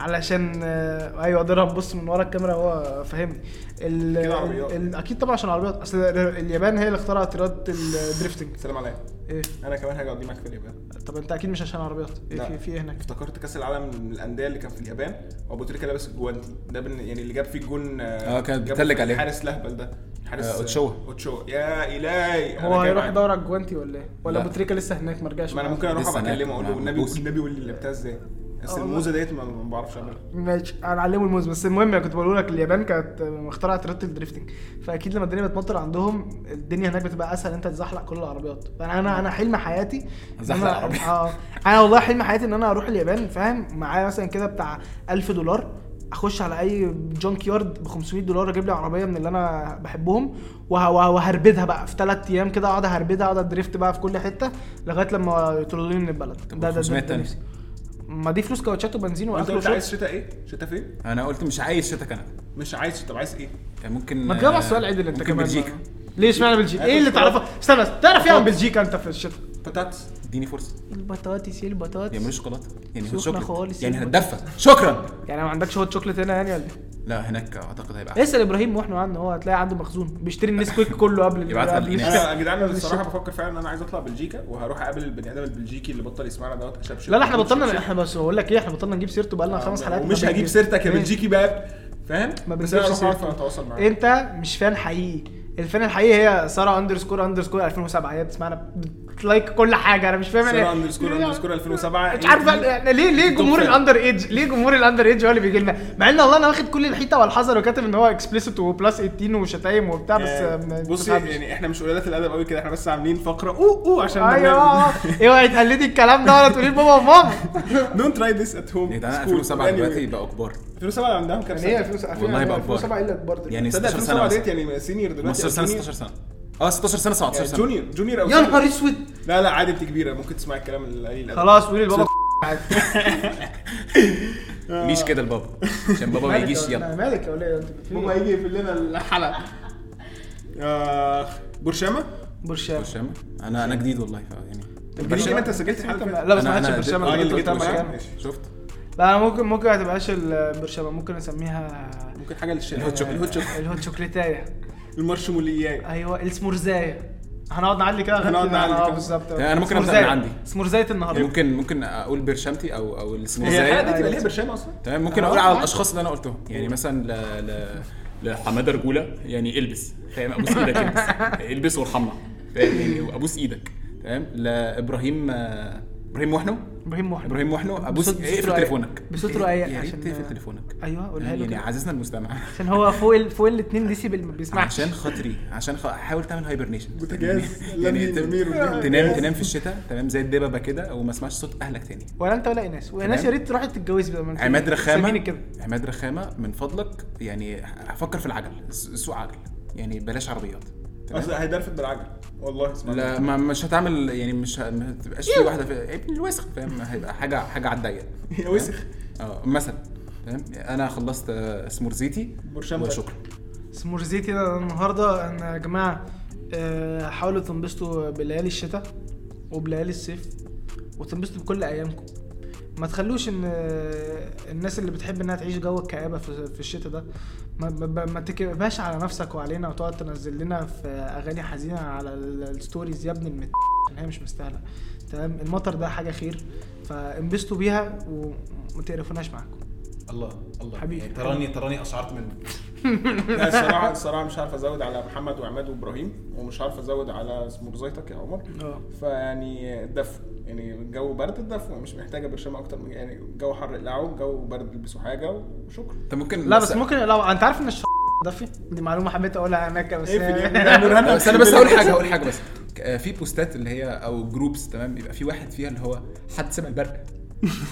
علشان آه أيوه قدرها بص من ورا الكاميرا هو فاهمني. ال- أكيد طبعا عشان عربيات أصل اليابان هي اللي اخترعت رياضة ال drifting سلام عليكم. إيه أنا كمان حاجة اقضي معاك في اليابان طب أنت أكيد مش عشان عربيات إيه لا. في في إيه هناك افتكرت كأس العالم للانديه اللي كان في اليابان وأبو تريكة لابس الجوانتي ده بن... يعني اللي جاب فيه الجون آه، كان بيتلج عليه. الحارس الأهبل ده حارس اوتشوا. اوتشوا يا إلهي هو هيروح. يدور على الجوانتي ولا إيه ولا لا. أبو تريكة لسه هناك ما رجعش ما أنا؟ ممكن أروح ابقى أكلمه أقول له والنبي بوسي. النبي قول لي لعبتها إزاي بس الموزة ديت ما بعرفش أعملها ماشي هنعلمه الموزة بس المهم أنا كنت بقول لك اليابان كانت اخترعت رياضه ال drifting فأكيد لما الدنيا بتمطر عندهم الدنيا هناك بتبقى أسهل أنت تزحلق كل العربيات فانا أنا أنا حلم حياتي عربية. آه أنا والله حلم حياتي إن أنا أروح اليابان فاهم معايا مثلا كده بتاع 1000 دولار أخش على أي junk yard ب 500 دولار أجيب لي عربية من اللي أنا بحبهم وه- وه- وهربدها بقى في ثلاث أيام كده أقعد أهربدها أقعد أ drift بقى في كل حتة لغاية لما يطردوني من البلد طب ده ده 500 ده, ده تاني. نفسي. ما دي فلوس كاوتشات وبنزين وأنت وأكل قلت وشرب عايز شتاء إيه؟ شتاء فين؟ أنا قلت مش عايز شتاء كندا مش عايز طب عايز إيه؟ كان ممكن ما تجاوب على السؤال عدل أنت ممكن كمان بلجيكا ليه اشمعنى بلجيكا؟ إيه اللي تعرفه؟ استنى تعرف إيه عن بلجيكا أنت في الشتاء؟ بطاطس اديني فرصة. البطاطس إيه البطاطس؟ يعملوا شوكولاتة. يعني هوت سخنة شوكليت. خالص. يعني هتدفى. شكرا. يعني ما عندكش هوت شوكليت هنا يعني ولا إيه؟ لا هناك أعتقد هيبقى اسأل إبراهيم وإحنا عنه هو هتلاقي عنده مخزون. بيشتري النسكويك كله قبل يبعت قبل لي الشتاء. أنا يا جدعان أنا الصراحة بفكر فعلا إن أنا عايز أطلع بلجيكا وهروح أقابل البني آدم البلجيكي اللي بطل يسمعنا دوت اشبشب لا لا إحنا بطلنا إحنا بس بقول لك إيه إحنا بطلنا نجيب سيرته بقالنا خمس حلقات. ومش هجيب سيرتك يا إيه؟ بلجيكي بقى. فاهم؟ ما بس أنا بنجيبش أروح اعرف سيرته. أتواصل معاك. أنت مش fan حقيقي. ال fan الحقيقي هي ساره underscore underscore 2007 هي بتسمعنا بت like كل حاجة. أنا مش فاهم يعني- اندرسكور اندرسكور 2007 مش عارف يعني ليه ليه جمهور. ال under age ليه جمهور ال under age هو اللي بيجي لنا؟ مع إن والله أنا واخد كل الحيطة والحذر وكاتب إن هو explicit و plus 18 وشتايم وبتاع بس بصي. يعني إحنا مش قلالات الأدب قوي كده إحنا بس عاملين فقرة. أوه أوه عشان أيوه. اوعي تقلدي الكلام ده ولا تقولي لبابا وماما. don't try this at home يا جدعان 2007 دلوقتي بقوا كبار. 2007 عندهم كام يعني هي سنة؟ 2007 والله يبقى 2007 إلا كبار. يعني تصدق 16 سنه 2007 مثلا ديت يعني senior دلوقتي 15 سنة أو junior. 16 سنة. آه 16 سنة 17 يعني سنة. junior junior أو يا. نهار أسود. لا لا عادي أنت كبيرة. ممكن تسمعي الكلام القليل. خلاص قولي لبابا عادي. ليش كده لبابا عشان بابا ما مالك يجيش يا- يلا. مالك يا وليه أنت في بابا إيه؟ هيجي يقفل لنا الحلقة. آه، برشامه برشام برشام أنا أنا جديد والله يعني. برشامه أنت سجلت فاتت لا بس أنا- ما حدش أنا برشام الراجل اللي جبت برشام. يعني. شفت؟ لا ممكن ممكن ما تبقاش البرشامه ممكن نسميها ممكن حاجة للشارع. الهوت شوكليت. الهوت شوكليت الهوت شوكليتايه المارشمولياي أيوه السمورزايه هنقعد نعلي كده هنقعد. نعلي كده. بالظبط. يعني أنا ممكن سمورزاية. من عندي. سمورزايه النهارده. ممكن ممكن أقول برشامتي أو أو هي الحلقة دي تبقى ليها برشامه أصلا؟ تمام ممكن آه، أقول على عادي. الأشخاص اللي أنا قلتهم. يعني مثلا ل ل لحمادة رجولة يعني إلبس. فاهم؟ أبوس إيدك إلبس. إلبس وارحمنا. فاهم؟ يعني وابوس إيدك. تمام؟ لإبراهيم آه، إبراهيم محنو إبراهيم محن إبراهيم محنو أبوس اقفل تليفونك. بصوت رقيق يا ريت تقفل تليفونك. أيوه قولها له يعني. عزيزنا المستمع. عشان هو فوق ال... فوق ال 2 ديسيبل ما بيسمعش. عشان خاطري عشان خ... حاول تعمل hibernation بوتاجاز يعني والبيت. تنام تنام في الشتاء تمام زي الدببة كده وما اسمعش صوت أهلك تاني. ولا أنت ولا إيناس. وإيناس يا. ريت تروحي تتجوزي بقى. عماد رخامه عماد رخامة من فضلك يعني فكر في العجل. سوق عجل. يعني بلاش عربيات؟ اصل هيدرفد بالعجل. والله اسمع. لا ما مش هتعمل يعني مش ه- ما تبقاش في واحدة في ابن الوسخ فاهم؟ هيبقى حاجة حاجة على الضيق. يا وسخ. آه مثلا تمام أنا خلصت سمورزيتي وشكرا. سمورزيتي ده النهارده ان يا جماعة آه، حاولوا تنبسطوا بليالي الشتاء وبليالي الصيف وتنبسطوا بكل أيامكم. ما تخلوش إن آه، الناس اللي بتحب إنها تعيش جو الكآبه في في الشتاء ده. ما, ما, تكبهاش على نفسك وعلينا وتقعد تنزل لنا في أغاني حزينة على ال- ال stories يا ابن المت هي مش مستاهلة. تمام؟ المطر ده حاجة خير. فانبسطوا بيها وما تقرفوناش معاكم. الله الله. حبيبي. يعني تراني تراني أشعرت منه لا الصراحه الصراحه مش عارف أزود على محمد وعماد وإبراهيم ومش عارف أزود على s'mores يتك يا عمر. آه. فيعني الدفو يعني الجو برد الدفو مش محتاجة برشامه أكتر من يعني الجو حر اقلعوا الجو برد البسوا حاجة وشكرا. انت ممكن لا بس ممكن لو أنت عارف إن الشخص دفي دي معلومة حبيت أقولها هناك بس نورهان بس أنا بس أقول حاجة أقول حاجة بس. في post ات اللي هي أو groups تمام؟ يبقى في واحد فيها اللي هو حد سمع البرق.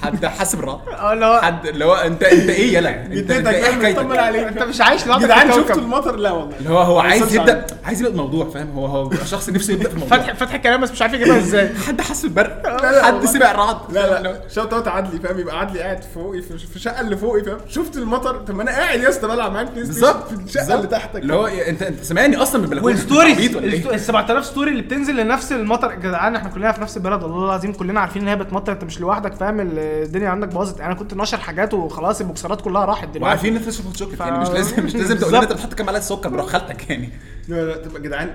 حد حاسب الرعد آه اللي هو حد اللي هو انت انت إيه يلا انت انت إيه حكايتك؟ عليك انت مش عايش لوحدك جدعان شفتوا الكوكب. المطر؟ لا والله. اللي هو هو عايز يبدأ عايز يبدأ الموضوع فاهم؟ هو هو شخص نفسه يبدأ في الموضوع. فتح فتح كلام بس مش عارف يجيبها إزاي. حد حس بالبرق لا حد. سمع الرعد. لا لا shout out عدلي فاهم؟ يبقى عدلي قاعد فوقي في في الشقه اللي فوقي فاهم؟ شفت المطر؟ طب ما أنا قاعد يا اسطى بلعب معاك بالظبط في الشقة. اللي تحتك. اللي هو انت انت سامعني أصلا من البلكونة. وال stories عبيط ولا ال sto- إيه؟ ال 7000 story اللي بتنزل لنفس المطر. يا جدعان إحنا كلنا في نفس البلد. والله العظيم كلنا عارفين إن هي بتمطر. أنت مش لوحدك فاهم؟ ال- الدنيا عندك باظت. أنا كنت ناشر حاجات وخلاص البوكسرات كلها راحت دلوقتي. وعارفين إن انت تشرب شوكليت يعني مش لازم مش لازم تقول لنا أنت. بتحط كام معلقه سكر بروح خالتك يعني. لا لا يا جدعان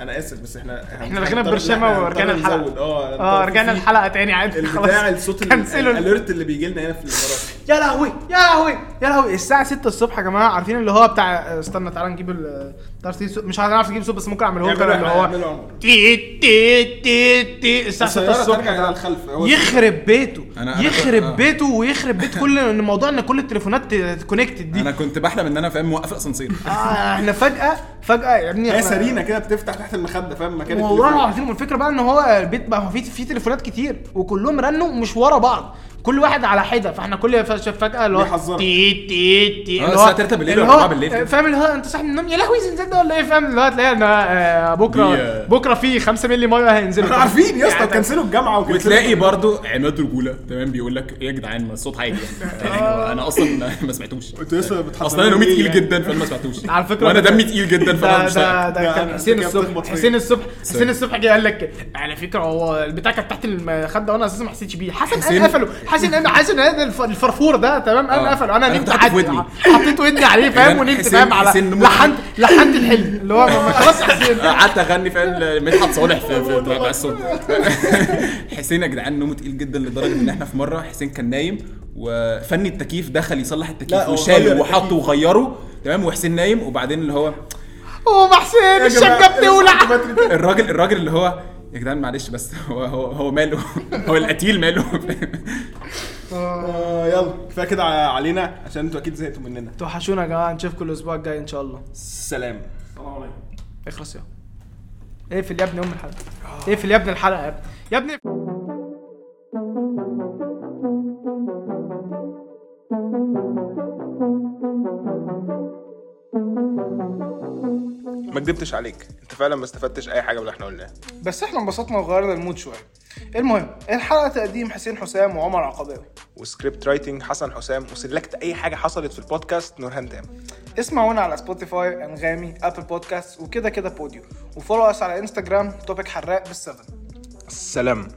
أنا آسف بس إحنا إحنا دخلنا برشامة ورجعنا الحلقة. آه آه رجعنا الحلقة تاني عادي البتاع الصوت ال- كنسلوا ال- ال alert اللي بيجي لنا هنا في الامارات يا لهوي يا لهوي يا لهوي. الساعة 6 الصبح يا جماعة عارفين اللي هو بتاع استنى تعالى نجيب ال تعرف تجيب صوت- مش هنعرف نجيب صوت بس ممكن أعمله. لكم اللي هو تي تي تي تي الساعة 6 السيارة الصبح. الخلف. يخرب بيته. أنا- أنا- يخرب آه. بيته ويخرب بيت كل إن الموضوع إن كل التليفونات connected دي. أنا كنت بحلم إن أنا فاهم موقف اسانسير آه إحنا فجأة فجأة يا ابني هي سرينة كده بتفتح تحت المخدة فاهم؟ مكان والله. العظيم. الفكرة بقى إن هو البيت بقى في في تليفونات كتير وكلهم رنوا مش ورا بعض. كل واحد على حدة فإحنا كل فجأة اللي هو. تي تي تي آه، اللي الساعة 3 بالليل اللي ولا هو 4 بالليل. فاهم اللي هو أنت صاحي من النوم؟ يا لهوي زلزال ده ولا إيه؟ فاهم اللي هو تلاقي إن آه، بكرة بكرة في 5 مللي مية هينزلوا. إحنا عارفين يا اسطى يعني كنسلوا الجامعة وتلاقي برضو عماد رجولة تمام بيقول لك إيه يا جدعان ما الصوت عالي يعني. يعني أنا أصلا ما سمعتوش. أنتوا لسه بتحضروا أصلا أنا نومي تقيل؟ جدا فأنا ما سمعتوش. على فكرة وأنا دمي تقيل جدا فأنا مش ده فاهم. ده كان حسين الصبح. حسين الصبح حسين الصبح جه قال لك على فكرة هو البتاع كانت تحت المخده وأنا أساسا ما حسيتش بيه. حسن قفله. قام حسن هذا الف- الفرفور ده تمام؟ قام آه. قفله أنا نمت. حطيت ودني. عليه فاهم؟ ونمت فاهم؟ على لحنت لحنت الحلم. اللي هو ما- خلاص حسين. قعدت أغني فاهم؟ مدحت صالح في بقى الصوت حسين يا جدعان نومه تقيل جدا لدرجة إن إحنا في مرة حسين كان نايم وفني التكييف دخل يصلح التكييف وشاله وحطه. وغيره تمام؟ وحسين نايم وبعدين اللي هو هو حسين الشقه بتولع الراجل الراجل اللي هو يا جدعان معلش بس هو هو هو ماله؟ هو القتيل ماله؟ آه، يلا. كفاية كده علينا عشان أنتوا أكيد زهقتوا مننا. توحشونا يا جماعة نشوفكم الأسبوع الجاي إن شاء الله. سلام. اخلص يا. اقفل يا ابني أم الحلقة. اقفل يا ابني الحلقة يا ابني يا ابني. ما كدبتش عليك. انت فعلا ما استفدتش أي حاجة من اللي إحنا قلناه. بس إحنا انبسطنا وغيرنا المود شوية. المهم الحلقة تقديم حسين حسام وعمر عقباوي. وسكريبت رايتنج حسن حسام. وسلكت أي حاجة حصلت في البودكاست نورهان تام اسمعونا على سبوتيفاي أنغامي أبل بودكاست وكده كده بوديو. وفولو أس على إنستجرام توبيك حراق بالسفن سلام.